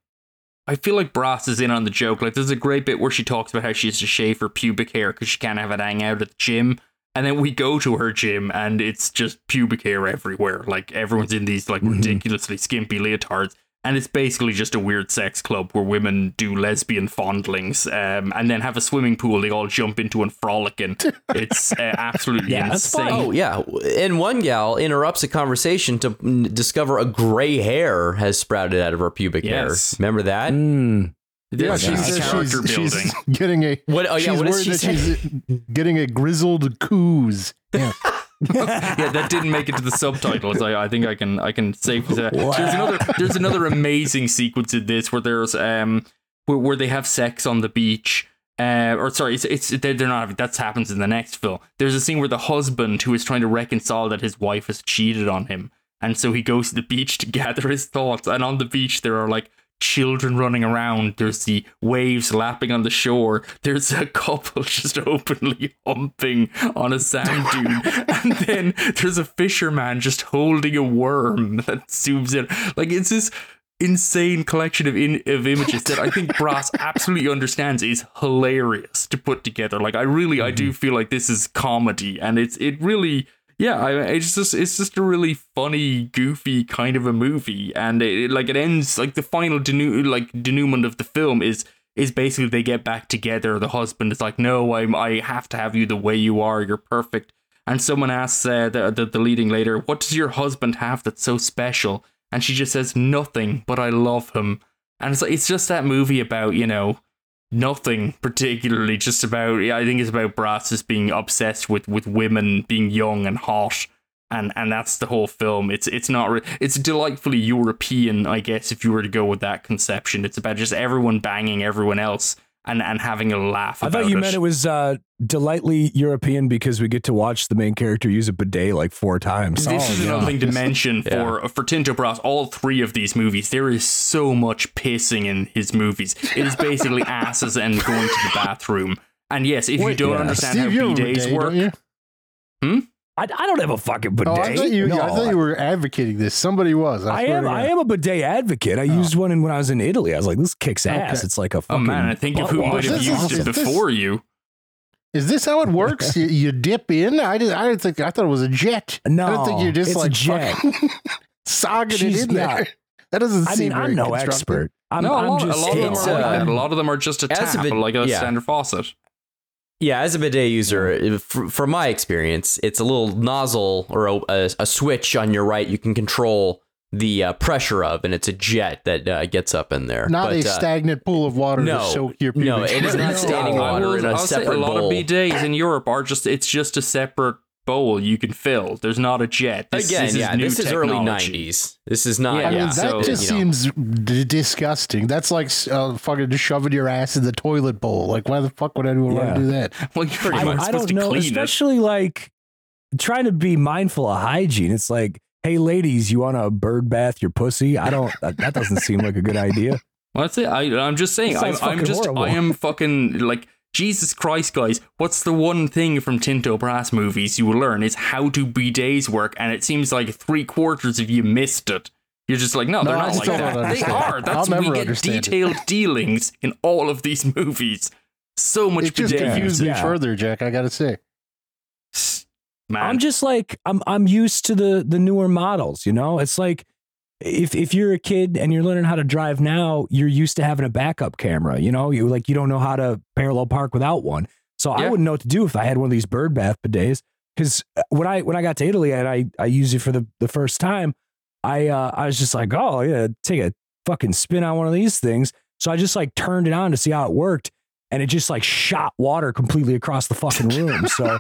I feel like Brass is in on the joke. Like, there's a great bit where she talks about how she has to shave her pubic hair because she can't have it hang out at the gym. And then we go to her gym and it's just pubic hair everywhere. Like everyone's in these like mm-hmm. ridiculously skimpy leotards and it's basically just a weird sex club where women do lesbian fondlings um, and then have a swimming pool they all jump into and frolic in. It's uh, absolutely yeah, insane. Oh, yeah. And one gal interrupts a conversation to discover a gray hair has sprouted out of her pubic yes. hair. Remember that? Mm. Yeah, she's, character she's, building. She's getting a. What? Oh, yeah. She's what worried she that she's getting a grizzled coos. Yeah. yeah, that didn't make it to the subtitles. I, I think I can I can safely say wow. there's another there's another amazing sequence in this where there's um where, where they have sex on the beach. Uh, or sorry, it's it's they're, they're not. That happens in the next film. There's a scene where the husband who is trying to reconcile that his wife has cheated on him, and so he goes to the beach to gather his thoughts. And on the beach, there are like children running around. There's the waves lapping on the shore. There's a couple just openly humping on a sand dune. and then there's a fisherman just holding a worm that zooms in. Like it's this insane collection of in, of images that I think Brass absolutely understands is hilarious to put together. Like I really mm-hmm. I do mm-hmm. feel like this is comedy and it's it really yeah, I, it's just it's just a really funny, goofy kind of a movie, and it, like it ends like the final denu- like denouement of the film is is basically they get back together. The husband is like, "No, I I have to have you the way you are. You're perfect." And someone asks uh, the, the the leading later, "What does your husband have that's so special?" And she just says, "Nothing, but I love him." And it's like, it's just that movie about you know nothing particularly, just about I think it's about Brass just being obsessed with with women being young and hot. And, and that's the whole film. It's it's not it's delightfully European, I guess, if you were to go with that conception. It's about just everyone banging everyone else and, and having a laugh. I thought you it. meant it was uh, delightfully European because we get to watch the main character use a bidet like four times. This Oh, is yeah. another thing to This- mention Yeah. for for Tinto Brass. All three of these movies, there is so much pissing in his movies. It is basically asses and going to the bathroom. And yes, if you don't yeah. understand Steve, how bidets bidet, work, don't you? I, I don't have a fucking bidet. Oh, I thought you. No, I thought you were advocating this. Somebody was. I, I am. I am a bidet advocate. I used one in, when I was in Italy. I was like, "This kicks ass." Okay. It's like a oh fucking. man, I think of who might have used is- it this- before you. Is this how it works? you, you dip in? I didn't. I didn't think. I thought it was a jet. No, I No, don't think you're just it's a like jet. fucking sogging She's- it in yeah. there. That doesn't I seem mean, I'm no expert. I'm, no, a I'm lot, just a lot of them are like uh. A lot of them are just a as a tap, like a yeah. standard faucet. Yeah, as a bidet user, from my experience, it's a little nozzle or a, a, a switch on your right you can control the uh, pressure of, and it's a jet that uh, gets up in there. Not But, a uh, stagnant pool of water no, to soak your pubic no, it is hair. not standing water in a I'll say separate A lot bowl. of bidets in Europe are just it's just a separate bowl you can fill. There's not a jet. This, Again, this is yeah, new this is early '90s. This is not. Yeah, I mean, yeah, that so, just you know. seems d- disgusting. That's like uh, fucking just shoving your ass in the toilet bowl. Like, why the fuck would anyone want to do that? Well, you're pretty I, much I supposed don't to know, clean it. especially like trying to be mindful of hygiene. It's like, hey, ladies, you want to bird bath your pussy? I don't. That, that doesn't seem like a good idea. Well, that's it. I, I'm just saying. I'm, I'm just. horrible. I am fucking like Jesus Christ, guys. What's the one thing from Tinto Brass movies you will learn is how do bidets work, and it seems like three quarters of you missed it. You're just like, no, they're No, I not like that. They are. That's I'll we get understand it. detailed dealings in all of these movies. So much It just bidet confused use. me Yeah. further, Jack. I got to say. Man, I'm just like I'm I'm used to the the newer models, you know? It's like if if you're a kid and you're learning how to drive now, you're used to having a backup camera, you know? You like you don't know how to parallel park without one. So I wouldn't know what to do if I had one of these bird bath bidets cuz when I when I got to Italy and I I used it for the the first time, I uh I was just like, "Oh, yeah, take a fucking spin on one of these things." So I just like turned it on to see how it worked and it just like shot water completely across the fucking room. So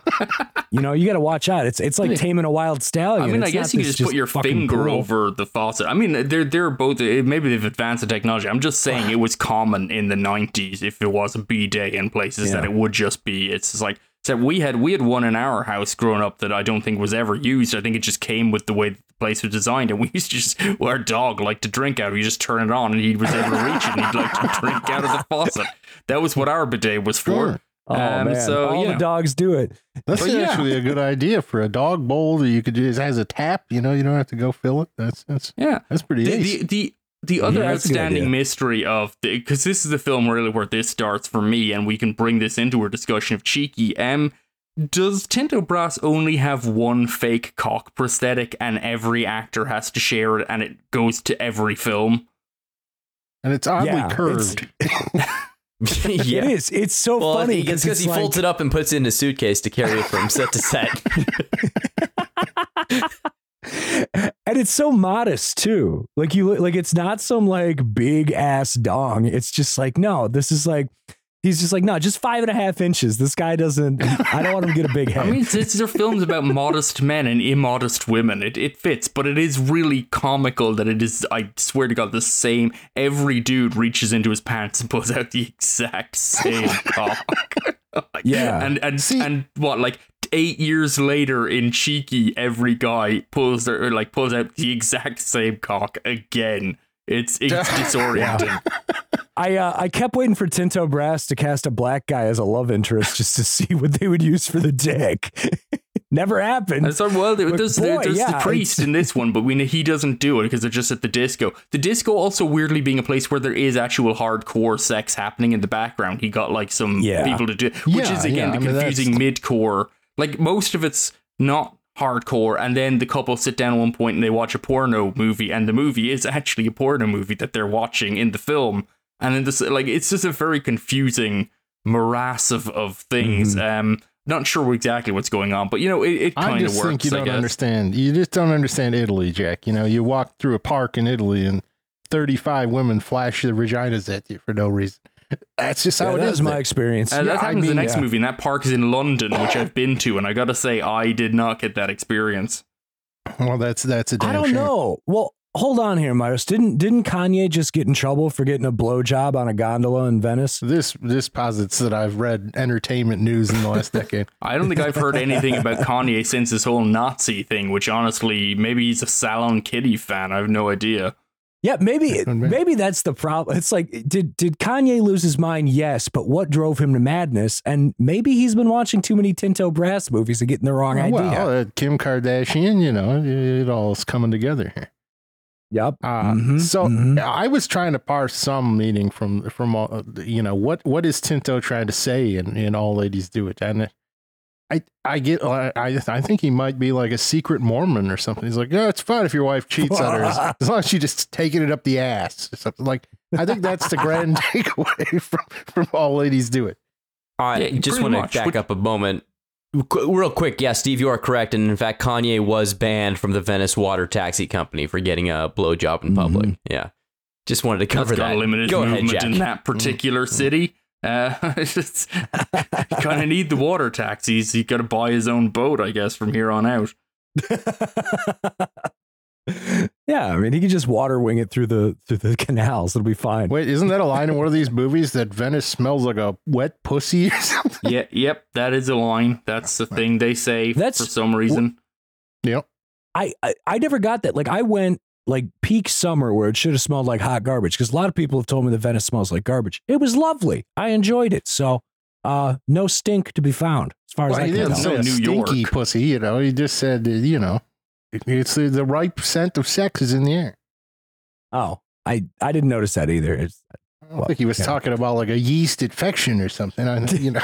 you know, you got to watch out. It's it's like taming a wild stallion. I mean, I guess you could this just put your finger pool. over the faucet. I mean, they're they're both eh, maybe they've advanced the technology. I'm just saying it was common in the 90s if it was a b day in places that it would just be. It's just like so we had we had one in our house growing up that I don't think was ever used. I think it just came with the way place was designed, and we used to just well, our dog liked to drink out. of it. Just turn it on, and he was able to reach it, and he'd like to drink out of the faucet. That was what our bidet was for. Sure. Oh Um, man, so, all you the know. dogs do it. That's But yeah. actually a good idea for a dog bowl that you could do. It has a tap. You know, you don't have to go fill it. That's that's Yeah. that's pretty the, ace. the the the other Yeah, that's a good outstanding mystery of the because this is the film really where this starts for me, and we can bring this into our discussion of cheeky. Um, does Tinto Brass only have one fake cock prosthetic, and every actor has to share it, and it goes to every film? and it's oddly Yeah, it's- curved. yeah. It is. It's so Well, funny he, it's because he like, folds it up and puts it in a suitcase to carry it from set to set. and it's so modest too. Like you, like it's not some like big ass dong. It's just like no, this is like he's just like no, just five and a half inches. This guy doesn't. I don't want him to get a big head. I mean, it's, they're films about modest men and immodest women. It, it fits, but it is really comical that it is, I swear to God, the same. Every dude reaches into his pants and pulls out the exact same oh cock. Like, Yeah. And, and, See- and what, like, eight years later in Cheeky, every guy pulls their, like, pulls out the exact same cock again. It's, it's disorienting. I uh, I kept waiting for Tinto Brass to cast a black guy as a love interest just to see what they would use for the dick. Never happened. And so, well, But there's, boy, there's yeah, the priest in this one, but we know he doesn't do it because they're just at the disco. The disco also weirdly being a place where there is actual hardcore sex happening in the background. He got like some Yeah. people to do, which Yeah, is again yeah, the I mean, confusing mid-core. Like most of it's not hardcore, and then the couple sit down at one point and they watch a porno movie, and the movie is actually a porno movie that they're watching in the film. and then this like it's just a very confusing morass of of things. Mm-hmm. Um, not sure exactly what's going on, but you know, it, it kind of works. think you I don't guess. understand. You just don't understand Italy, Jack. You know, you walk through a park in Italy and 35 women flash their vaginas at you for no reason. That's just how Yeah, it that is. was my there. experience. Uh, Yeah, that I happens in the next yeah. movie, and that park is in London, which I've been to, and I gotta say, I did not get that experience. Well, that's that's a damn I don't shame. know. Well, hold on here, Myers. Didn't didn't Kanye just get in trouble for getting a blowjob on a gondola in Venice? This this posits that I've read entertainment news in the last decade. I don't think I've heard anything about Kanye since this whole Nazi thing, which honestly, maybe he's a Salon Kitty fan. I have no idea. Yeah, maybe maybe that's the problem. It's like did did Kanye lose his mind? Yes, but what drove him to madness? And maybe he's been watching too many Tinto Brass movies and getting the wrong idea. well, uh, Kim Kardashian, you know, it, it all's coming together here. yep. Uh, Mhm, so mhm. I was trying to parse some meaning from from all, you know what what is Tinto trying to say in, in all ladies do it and I I get I I I think he might be like a secret Mormon or something. He's like, yeah, it's fine if your wife cheats on her as, as long as she just taking it up the ass or something. Like I think that's the grand takeaway from from all ladies do it. I Yeah, just want to much. back Which- up a moment. Real quick, yeah, Steve, you are correct. And in fact, Kanye was banned from the Venice Water Taxi Company for getting a blowjob in public. Mm-hmm. Yeah. Just wanted to cover that. gonna limit his Go ahead, movement Jack. in that particular mm-hmm. city. Uh, it's just kind of need the water taxis. He got to buy his own boat, I guess, from here on out. yeah, I mean, he can just water wing it through the through the canals. It'll be fine. Wait, isn't that a line in one of these movies that Venice smells like a wet pussy or something? yeah, yep, that is a line. That's the thing they say That's- for some reason. Yep. I, I I never got that. Like I went like peak summer where it should have smelled like hot garbage because a lot of people have told me that Venice smells like garbage. It was lovely. I enjoyed it. So uh no stink to be found as far as I he can didn't tell. so say New stinky York. pussy, you know. He just said, you know, it's the, the ripe scent of sex is in the air. Oh, I I didn't notice that either. It's, I don't Well, think he was yeah. talking about like a yeast infection or something. I, you know,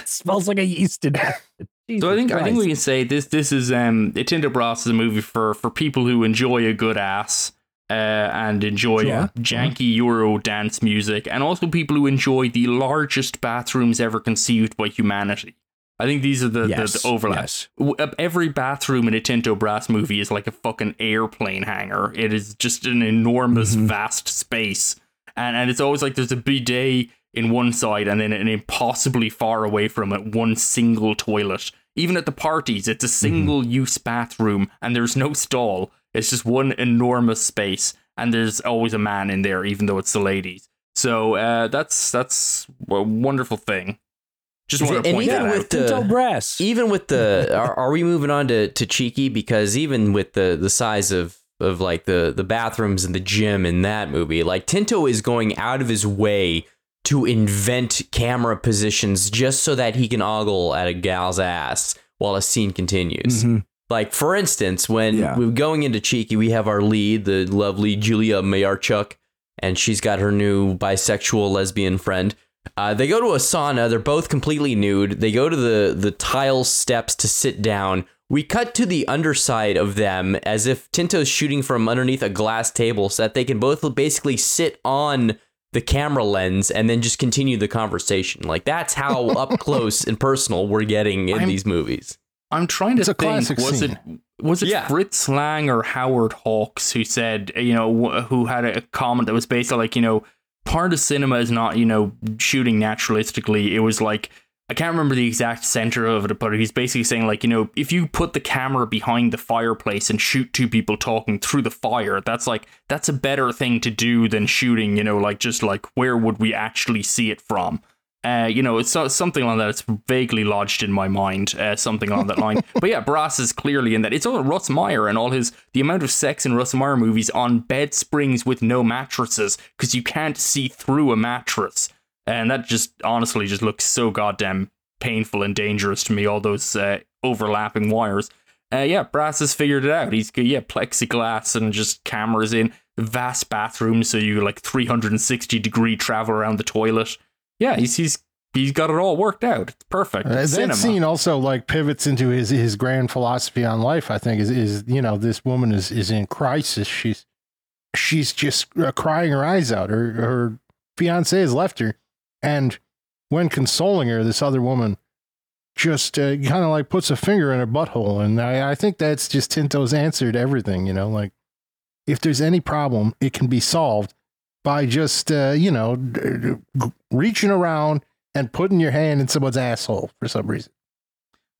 it smells like a yeast infection. So I think I think we can say this this is um Tinto Brass is a movie for for people who enjoy a good ass uh, and enjoy Sure. janky Euro dance music, and also people who enjoy the largest bathrooms ever conceived by humanity. I think these are the, Yes, the, the overlaps. yes. Uh, Every bathroom in a Tinto Brass movie is like a fucking airplane hangar. It is just an enormous, Mhm. vast space, and and it's always like there's a bidet in one side and then an impossibly far away from it one single toilet. Even at the parties, it's a single use bathroom and there's no stall. It's just one enormous space and there's always a man in there, even though it's the ladies. So uh, that's that's a wonderful thing. Just want to and point even that out. with the- Tinto brass. even with the are, are we moving on to, to cheeky because even with the the size of of like the the bathrooms and the gym in that movie like tinto is going out of his way to invent camera positions just so that he can ogle at a gal's ass while a scene continues Mhm. like for instance when Yeah. we're going into cheeky we have our lead the lovely julia mayarchuk and she's got her new bisexual lesbian friend uh, they go to a sauna. They're both completely nude. They go to the the tile steps to sit down. We cut to the underside of them as if Tinto's shooting from underneath a glass table, so that they can both basically sit on the camera lens and then just continue the conversation. Like that's how up close and personal we're getting in I'm- these movies. I'm trying to It's a think. classic Was scene. it was it Yeah. Fritz Lang or Howard Hawks who said you know who had a comment that was basically like you know part of cinema is not you know shooting naturalistically. It was like I can't remember the exact center of it, but he's basically saying like you know if you put the camera behind the fireplace and shoot two people talking through the fire, that's like that's a better thing to do than shooting. You know like just like where would we actually see it from? Uh, you know, it's so- something like that. It's vaguely lodged in my mind, uh, something along that line. but yeah, Brass is clearly in that. It's all Russ Meyer and all his the amount of sex in Russ Meyer movies on bed springs with no mattresses because you can't see through a mattress, and that just honestly just looks so goddamn painful and dangerous to me. All those uh, overlapping wires. Uh, yeah, Brass has figured it out. He's got yeah plexiglass and just cameras in vast bathrooms, so you like 360 degree travel around the toilet. Yeah, he's he's he's got it all worked out. It's perfect. Uh, that cinema. scene also like pivots into his his grand philosophy on life. I think is is you know this woman is is in crisis. She's she's just uh, crying her eyes out. Her her fiance has left her, and when consoling her, this other woman just uh, kind of like puts a finger in her butthole, and I, I think that's just Tinto's answer to everything. You know, like if there's any problem, it can be solved by just uh, you know reaching around and putting your hand in someone's asshole for some reason.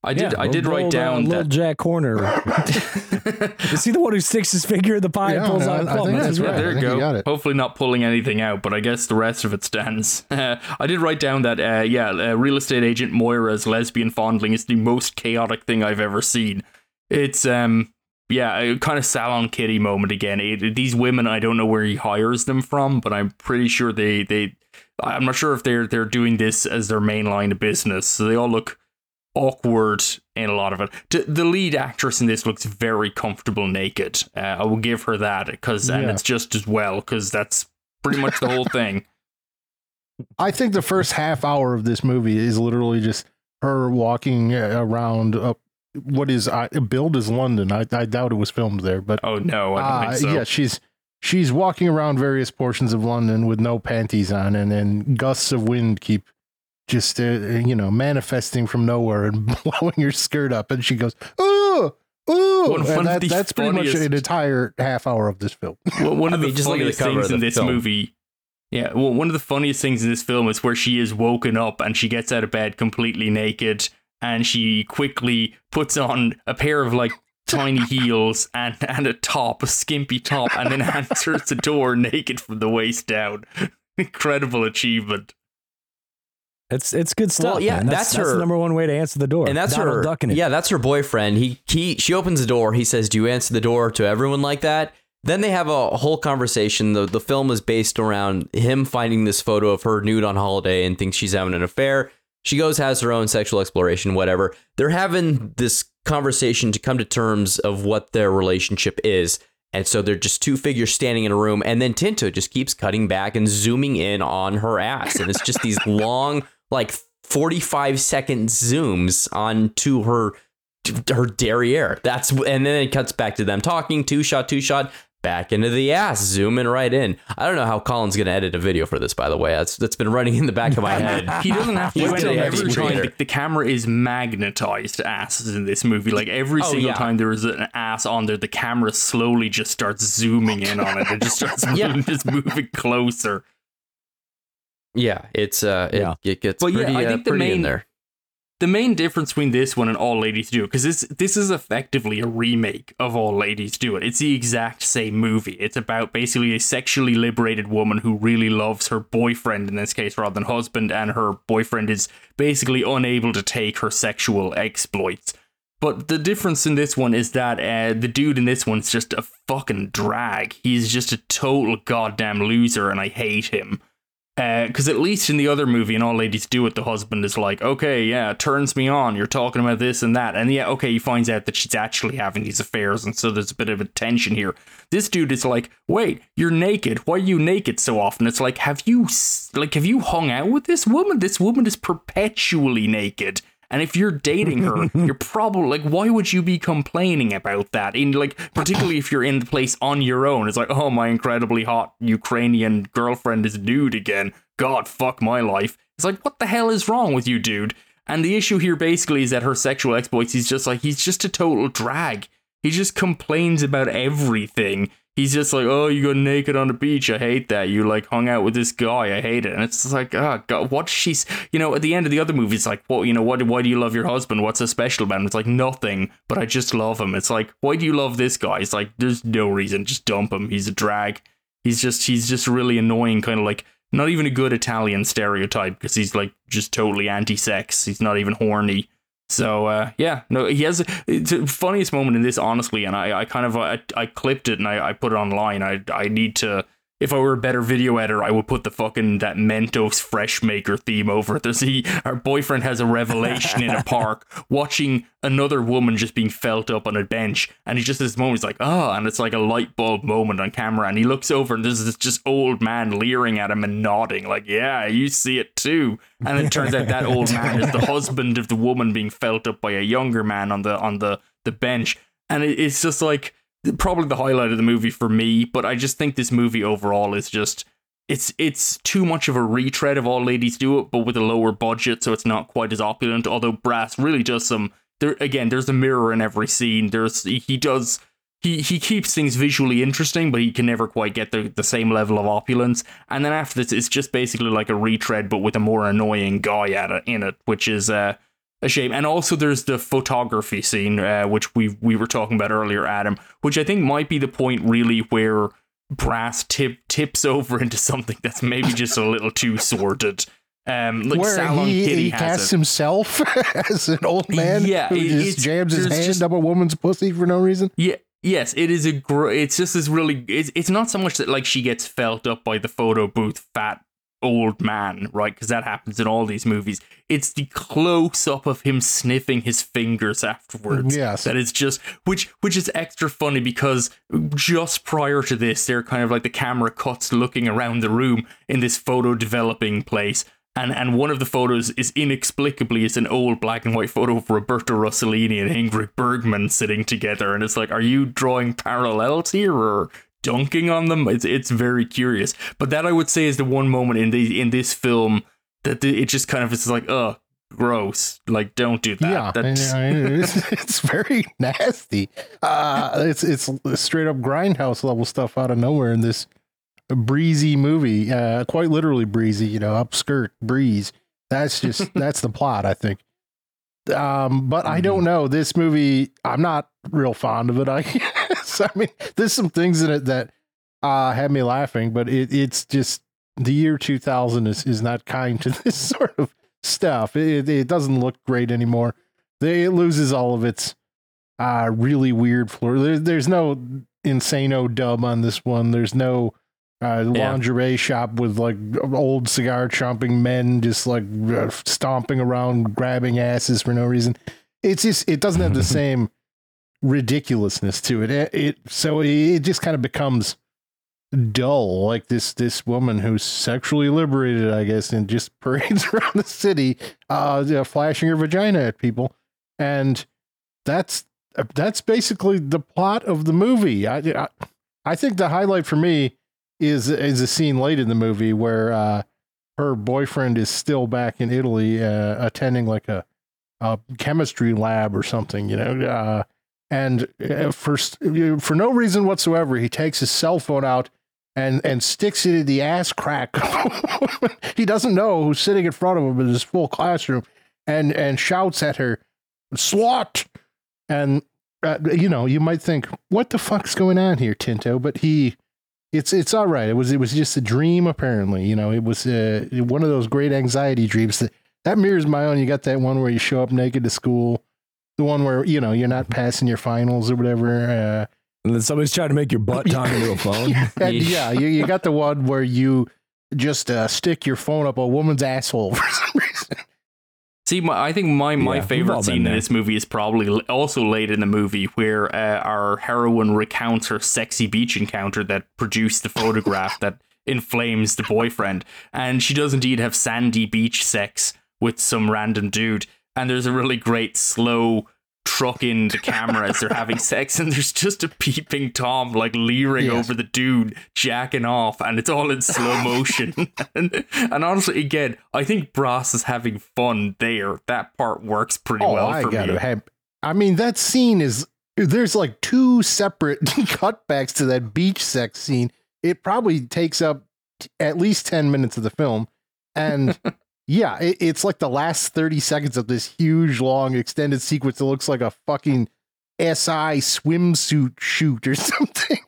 I did. Yeah, I did write little, down uh, little that. Jack Horner. Is he the one who sticks his finger in the pie and pulls I- out a I plum? think that's yeah, right. I there you you go. got. Hopefully not pulling anything out, but I guess the rest of it stands. I did write down that, uh, yeah, uh, real estate agent Moira's lesbian fondling is the most chaotic thing I've ever seen. It's, um, yeah, a kind of salon kitty moment again. It, these women, I don't know where he hires them from, but I'm pretty sure they, they, I'm not sure if they're they're doing this as their main line of business. So they all look awkward in a lot of it. The lead actress in this looks very comfortable naked. Uh, I will give her that because, and Yeah. it's just as well because that's pretty much the whole thing. I think the first half hour of this movie is literally just her walking uh, around uh, what is uh, billed as London. I, I doubt it was filmed there, but Oh no, I don't uh, think so. yeah, she's she's walking around various portions of London with no panties on, and then gusts of wind keep just uh, you know manifesting from nowhere and blowing her skirt up, and she goes, "Ooh, ooh!" One- one and that, that's pretty much an entire half hour of this film. Well, one I of mean, the just look at the funniest cover things of in this film. movie. Yeah, well, one of the funniest things in this film is where she is woken up and she gets out of bed completely naked and she quickly puts on a pair of like tiny heels and, and a top, a skimpy top, and then answers the door naked from the waist down. Incredible achievement. It's it's good stuff. Well, yeah, that's that's her- the number one way to answer the door. and that's Donald her ducking it. yeah that's her boyfriend. He he she opens the door. He says do you answer the door to everyone like that? Then they have a whole conversation. The the film is based around him finding this photo of her nude on holiday and thinks she's having an affair. She goes has her own sexual exploration whatever. They're having this conversation to come to terms of what their relationship is. And so they're just two figures standing in a room. And then tinto just keeps cutting back and zooming in on her ass. And it's just these long like 45 second zooms onto her her derriere. That's and then it cuts back to them talking, two shot, two shot, back into the ass, zooming right in. I don't know how Colin's gonna edit a video for this, by the way. That's that's been running in the back of my head. He doesn't have to do anything. Every time the, the camera is magnetized to asses in this movie. Like every Oh, single yeah. time there is an ass on there, the camera slowly just starts zooming in on it. It just starts Yeah. moving, just moving closer. Yeah, it's uh it, Yeah. it gets But yeah, pretty, I uh, the pretty in main- there. The main difference between this one and All Ladies Do It, because this this is effectively a remake of All Ladies Do It. It's the exact same movie. It's about basically a sexually liberated woman who really loves her boyfriend, in this case rather than husband, and her boyfriend is basically unable to take her sexual exploits. But the difference in this one is that uh, the dude in this one's just a fucking drag. He's just a total goddamn loser, and I hate him. Uh, because at least in the other movie, and All Ladies Do It, the husband is like, okay, yeah, turns me on. You're talking about this and that. And yeah, okay, he finds out that she's actually having these affairs, and so there's a bit of a tension here. This dude is like, wait, you're naked. Why are you naked so often? It's like, have you, like, have you hung out with this woman? This woman is perpetually naked. And if you're dating her, you're probably like, why would you be complaining about that? In like, particularly if you're in the place on your own, it's like, oh, my incredibly hot Ukrainian girlfriend is nude again. God, fuck my life. It's like, what the hell is wrong with you, dude? And the issue here basically is that her sexual exploits, he's just like, he's just a total drag. He just complains about everything. He's just like, oh, you got naked on the beach. I hate that. You like hung out with this guy. I hate it. And it's like, oh god, what she's, you know, at the end of the other movie, it's like, well, you know, what? Why do you love your husband? What's so special about him? It's like nothing, but I just love him. It's like, why do you love this guy? It's like, there's no reason. Just dump him. He's a drag. He's just, he's just really annoying. Kind of like not even a good Italian stereotype because he's like just totally anti-sex. He's not even horny. So uh, yeah, no, he has the funniest moment in this, honestly, and I, I kind of I, I clipped it and I, I put it online. I I need to. If I were a better video editor, I would put the fucking that Mentos Fresh Maker theme over it. There's he, our boyfriend has a revelation in a park, watching another woman just being felt up on a bench, and he just at this moment, he's like, oh, and it's like a light bulb moment on camera, and he looks over, and there's this just old man leering at him and nodding, like, yeah, you see it too. And it turns out that old man is the husband of the woman being felt up by a younger man on the on the the bench, and it, it's just like probably the highlight of the movie for me. But I just think this movie overall is just it's it's too much of a retread of all ladies do it, but with a lower budget, so it's not quite as opulent. Although Brass really does some there again. There's a mirror in every scene. There's he does he he keeps things visually interesting, but he can never quite get the, the same level of opulence. And then after this, it's just basically like a retread, but with a more annoying guy at it in it, which is uh, a shame. And also, there's the photography scene, uh, which we we were talking about earlier, Adam, which I think might be the point really where Brass tip tips over into something that's maybe just a little too sordid. Um, like Where Salon he, Kitty he casts it. himself as an old man Yeah, who it- just jams his hand just- up a woman's pussy for no reason. Yeah, yes, it is a gr- it's just this really it's it's not so much that like she gets felt up by the photo booth fat old man, right? Because that happens in all these movies. It's the close up of him sniffing his fingers afterwards. Yes. That is just which which is extra funny because just prior to this, they're kind of like the camera cuts looking around the room in this photo developing place. And, and one of the photos is inexplicably it's an old black and white photo of Roberto Rossellini and Ingrid Bergman sitting together, and it's like, are you drawing parallels here or dunking on them? It's it's very curious. But that I would say is the one moment in the in this film that the, it just kind of is like, oh, gross. Like, don't do that. yeah, That's, it's, it's very nasty. Uh, it's it's straight up grindhouse level stuff out of nowhere in this breezy movie. Uh, quite literally breezy. You know, upskirt breeze. That's just that's the plot, I think. Um, but I don't know this movie. I'm not real fond of it. I guess. I mean, there's some things in it that uh had me laughing, but it, it's just the year 2000 is is not kind to this sort of stuff. It, it doesn't look great anymore. They, it loses all of its uh, really weird floor. There, there's no insano dub on this one. There's no uh, lingerie shop with like old cigar chomping men just like uh, stomping around, grabbing asses for no reason. It's just it doesn't have the same ridiculousness to it. It, it so it just kind of becomes dull like this this woman who's sexually liberated i guess and just parades around the city uh you know, flashing her vagina at people and that's that's basically the plot of the movie i i, I think the highlight for me is is a scene late in the movie where uh her boyfriend is still back in italy uh attending like a a chemistry lab or something you know uh and uh, for for no reason whatsoever, he takes his cell phone out and and sticks it in the ass crack. he doesn't know who's sitting in front of him in this full classroom, and and shouts at her, "Swat!" And uh, you know, you might think, "What the fuck's going on here, Tinto?" But he, it's it's all right. It was it was just a dream, apparently. You know, it was uh, one of those great anxiety dreams that that mirrors my own. You got that one where you show up naked to school the one where you know you're not passing your finals or whatever. Uh, And then somebody's trying to make your butt talk into a phone. and yeah, you, you got the one where you just uh, stick your phone up a woman's asshole for some reason. See, my, I think my, my Yeah, favorite scene in this movie is probably also late in the movie where uh, our heroine recounts her sexy beach encounter that produced the photograph that inflames the boyfriend. And she does indeed have sandy beach sex with some random dude. And there's a really great slow truck in the camera as they're having sex and there's just a peeping tom like leering Yes. over the dude jacking off and it's all in slow motion and, and honestly again i think brass is having fun there that part works pretty Oh, well I for got me have. I mean, that scene is there's like two separate cutbacks to that beach sex scene. It probably takes up t- at least ten minutes of the film, and yeah, it, it's like the last thirty seconds of this huge, long, extended sequence that looks like a fucking SI swimsuit shoot or something.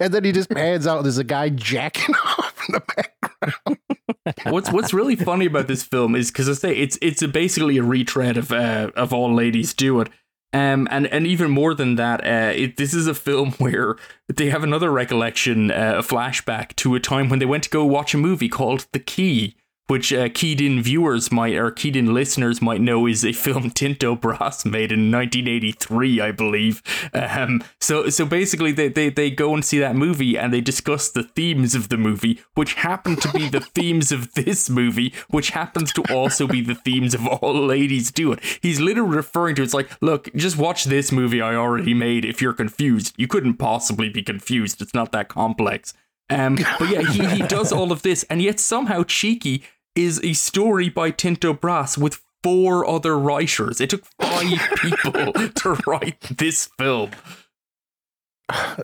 And then he just pans out. There's a guy jacking off in the back. what's what's really funny about this film is because I say it's it's a basically a retread of uh, of all ladies do it. Um, and, and even more than that, uh, it, this is a film where they have another recollection, uh, a flashback to a time when they went to go watch a movie called The Key, which uh, keyed in viewers might or keyed in listeners might know is a film Tinto Brass made in 1983, I believe. Um, so so basically, they, they they go and see that movie and they discuss the themes of the movie, which happen to be the themes of this movie, which happens to also be the themes of all ladies do it. He's literally referring to it's like, look, just watch this movie I already made. If you're confused, you couldn't possibly be confused. It's not that complex. Um, but yeah, he, he does all of this, and yet somehow Cheeky is a story by Tinto Brass with four other writers. It took five people to write this film.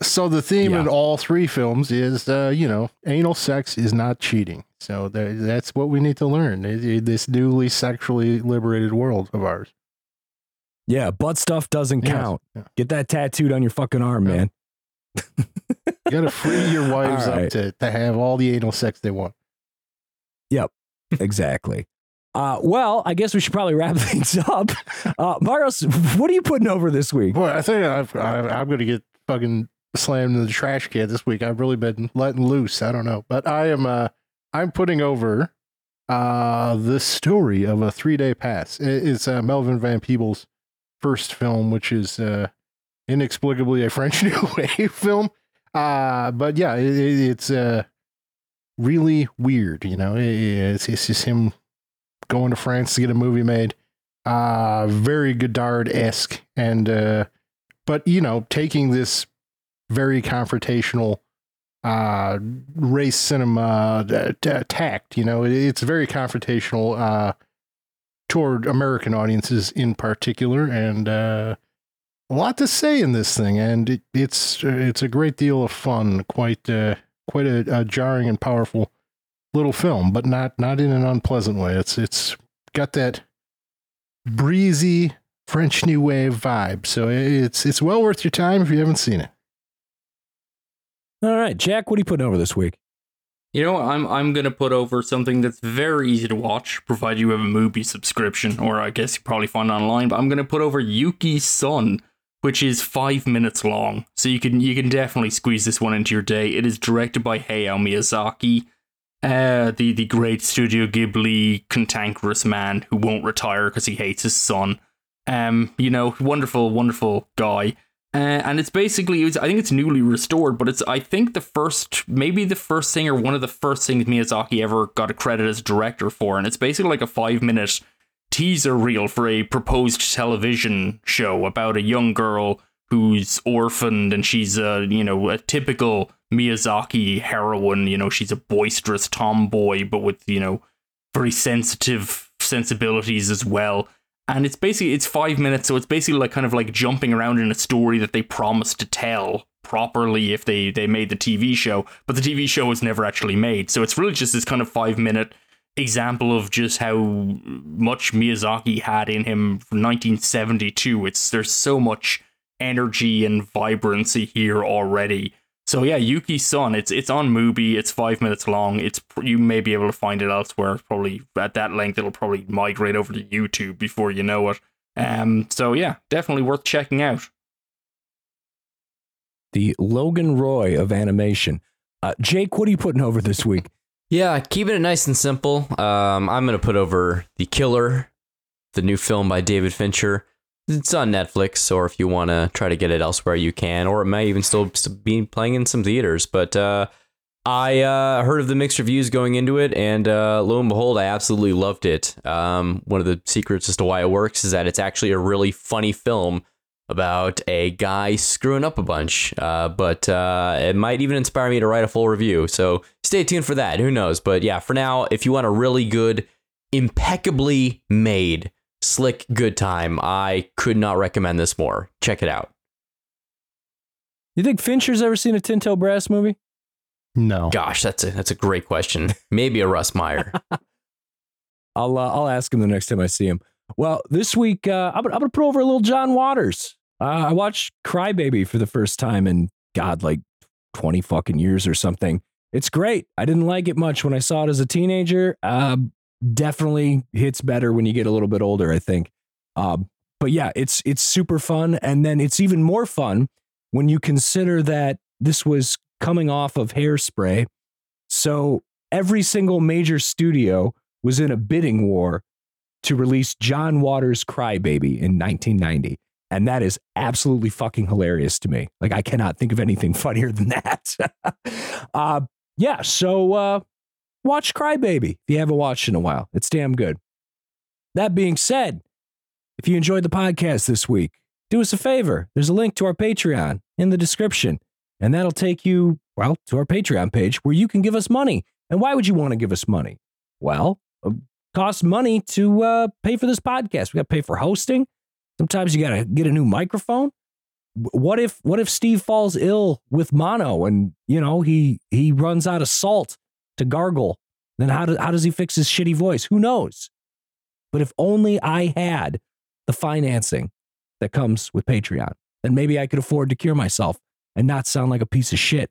So the theme Yeah. in all three films is, uh, you know, anal sex is not cheating. So tha- that's what we need to learn in- in this newly sexually liberated world of ours. Yeah, butt stuff doesn't Yes. count. Yeah. Get that tattooed on your fucking arm, Yeah. man. You got to free your wives All right. up to, to have all the anal sex they want. Exactly. Uh, well, I guess we should probably wrap things up. Uh, Maros, what are you putting over this week? Boy, I think I've, I, I'm going to get fucking slammed in the trash can this week. I've really been letting loose. I don't know, but I am. Uh, I'm putting over uh, the story of a three day pass. It- It's uh, Melvin Van Peebles' first film, which is uh, inexplicably a French New Wave film. Uh, but yeah, it, it's uh, really weird. You know, it's, it's just him going to France to get a movie made. Uh, very Godard esque, and uh, but you know, taking this very confrontational uh race cinema uh, t- tact you know it, it's very confrontational uh toward american audiences in particular and uh a lot to say in this thing and it, it's it's a great deal of fun quite uh quite a, a jarring and powerful little film but not not in an unpleasant way it's it's got that breezy french new wave vibe so it's it's well worth your time if you haven't seen it All right, Jack, what are you putting over this week? You know. I'm I'm gonna put over something that's very easy to watch, provided you have a Mubi subscription, or I guess you probably find it online. But I'm gonna put over Yuki's Sun, which is five minutes long, so you can you can definitely squeeze this one into your day. It is directed by Hayao Miyazaki, uh, the the great Studio Ghibli cantankerous man who won't retire because he hates his son. Um, you know, wonderful, wonderful guy. Uh, and it's basically, it's, I think it's newly restored, but it's, I think, the first, maybe the first thing or one of the first things Miyazaki ever got a credit as director for. And it's basically like a five minute teaser reel for a proposed television show about a young girl who's orphaned and she's a, you know, a typical Miyazaki heroine. You know, she's a boisterous tomboy, but with, you know, very sensitive sensibilities as well and it's basically it's five minutes so it's basically like kind of like jumping around in a story that they promised to tell properly if they they made the tv show but the tv show was never actually made so it's really just this kind of five minute example of just how much miyazaki had in him from 1972 it's there's so much energy and vibrancy here already so yeah, Yuki's Sun. It's it's on Mubi. It's five minutes long. It's you may be able to find it elsewhere. Probably at that length, it'll probably migrate over to YouTube before you know it. Um. So yeah, definitely worth checking out. The Logan Roy of animation. Uh, Jake, what are you putting over this week? Yeah, keeping it nice and simple. Um, I'm gonna put over The Killer, the new film by David Fincher. It's on Netflix, or if you want to try to get it elsewhere, you can. Or it may even still be playing in some theaters. But uh, I uh, heard of the mixed reviews going into it, and uh, lo and behold, I absolutely loved it. Um, one of the secrets as to why it works is that it's actually a really funny film about a guy screwing up a bunch. Uh, but uh, it might even inspire me to write a full review. So stay tuned for that. Who knows? But yeah, for now, if you want a really good, impeccably made, slick, good time, I could not recommend this more. Check it out. You think Fincher's ever seen a Tinto Brass movie? no Gosh, that's a that's a great question. Maybe a Russ Meyer. I'll uh, I'll ask him the next time I see him. Well, this week uh, I'm, gonna- I'm gonna put over a little John Waters. Uh, I watched Crybaby for the first time in God like 20 fucking years or something. It's great. I didn't like it much when I saw it as a teenager. Uh, definitely hits better when you get a little bit older. I think. Um, but yeah, it's it's super fun, and then it's even more fun when you consider that this was coming off of Hairspray. So every single major studio was in a bidding war to release John Waters' Crybaby in 1990. And that is absolutely fucking hilarious to me. Like, I cannot think of anything funnier than that. uh, yeah, so uh, watch Crybaby if you haven't watched in a while. It's damn good. That being said, if you enjoyed the podcast this week, do us a favor. There's a link to our Patreon in the description, and that'll take you, well, to our Patreon page where you can give us money. And why would you want to give us money? Well, it costs money to uh, pay for this podcast. We got to pay for hosting. Sometimes you got to get a new microphone. What if what if Steve falls ill with mono and you know he he runs out of salt to gargle? Then how, do, how does he fix his shitty voice? Who knows? But if only I had the financing that comes with Patreon, then maybe I could afford to cure myself and not sound like a piece of shit.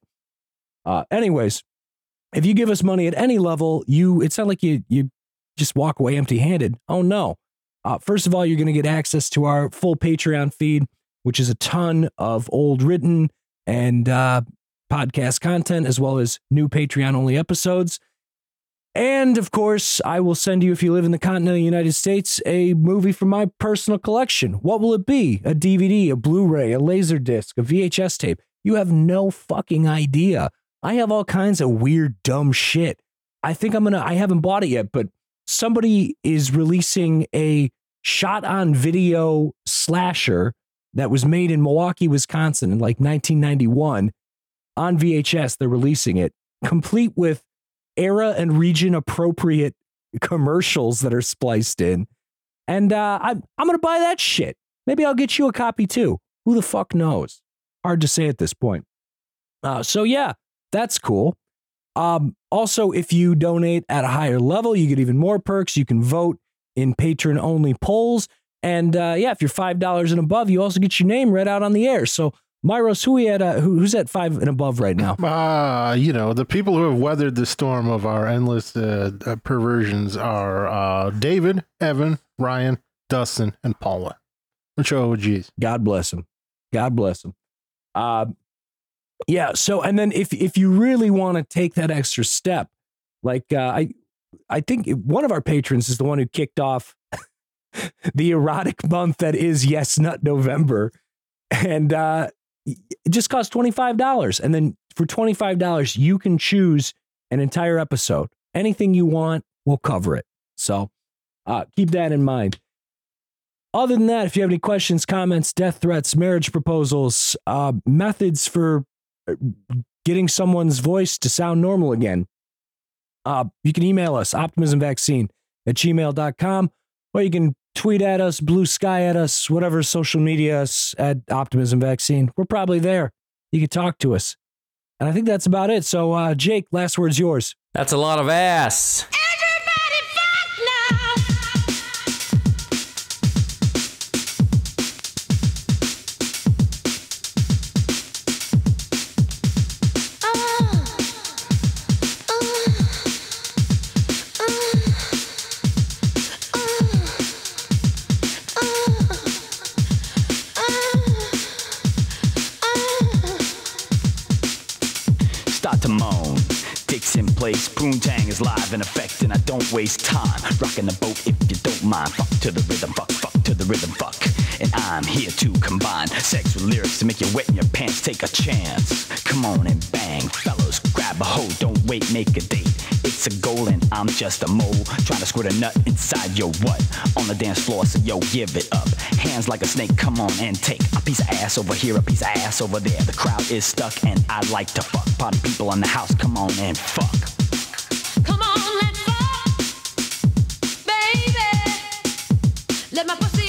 Uh, anyways, if you give us money at any level, you it's not like you you just walk away empty handed. Oh no. Uh, first of all, you're going to get access to our full Patreon feed, which is a ton of old written and uh, podcast content, as well as new Patreon only episodes. And of course, I will send you, if you live in the continental United States, a movie from my personal collection. What will it be? A DVD, a Blu ray, a laser disc, a VHS tape? You have no fucking idea. I have all kinds of weird, dumb shit. I think I'm gonna, I haven't bought it yet, but somebody is releasing a shot on video slasher that was made in Milwaukee, Wisconsin in like 1991 on VHS. They're releasing it complete with era and region appropriate commercials that are spliced in. And uh, I'm, I'm going to buy that shit. Maybe I'll get you a copy too. Who the fuck knows? Hard to say at this point. Uh, so, yeah, that's cool. Um, also, if you donate at a higher level, you get even more perks. You can vote in patron only polls. And uh, yeah, if you're $5 and above, you also get your name read out on the air. So, Myros, who we at? Uh, who, who's at five and above right now? Uh, you know, the people who have weathered the storm of our endless uh, uh, perversions are uh, David, Evan, Ryan, Dustin, and Paula. Which OGs. God bless them. God bless them. Uh, yeah. So, and then if if you really want to take that extra step, like uh, I, I think one of our patrons is the one who kicked off the erotic month that is Yes Nut November, and uh, it just costs $25. And then for $25, you can choose an entire episode. Anything you want, we'll cover it. So uh, keep that in mind. Other than that, if you have any questions, comments, death threats, marriage proposals, uh, methods for uh, getting someone's voice to sound normal again, uh, you can email us, optimismvaccine at gmail.com, or you can tweet at us, blue sky at us, whatever social media us at Optimism Vaccine. We're probably there. You can talk to us. And I think that's about it. So, uh, Jake, last word's yours. That's a lot of ass. Place, Poontang is live in effect, and I don't waste time. Rocking the boat if you don't mind. Fuck to the rhythm, fuck, fuck to the rhythm, fuck. And I'm here to combine sex with lyrics to make you wet in your pants. Take a chance. Come on and bang, fellas. Grab a hoe, don't wait, make a date. It's a goal and I'm just a mole trying to squirt a nut inside your what on the dance floor. So yo, give it up. Hands like a snake, come on and take a piece of ass over here, a piece of ass over there. The crowd is stuck and I like to fuck. Party people in the house, come on and fuck. Let my pussy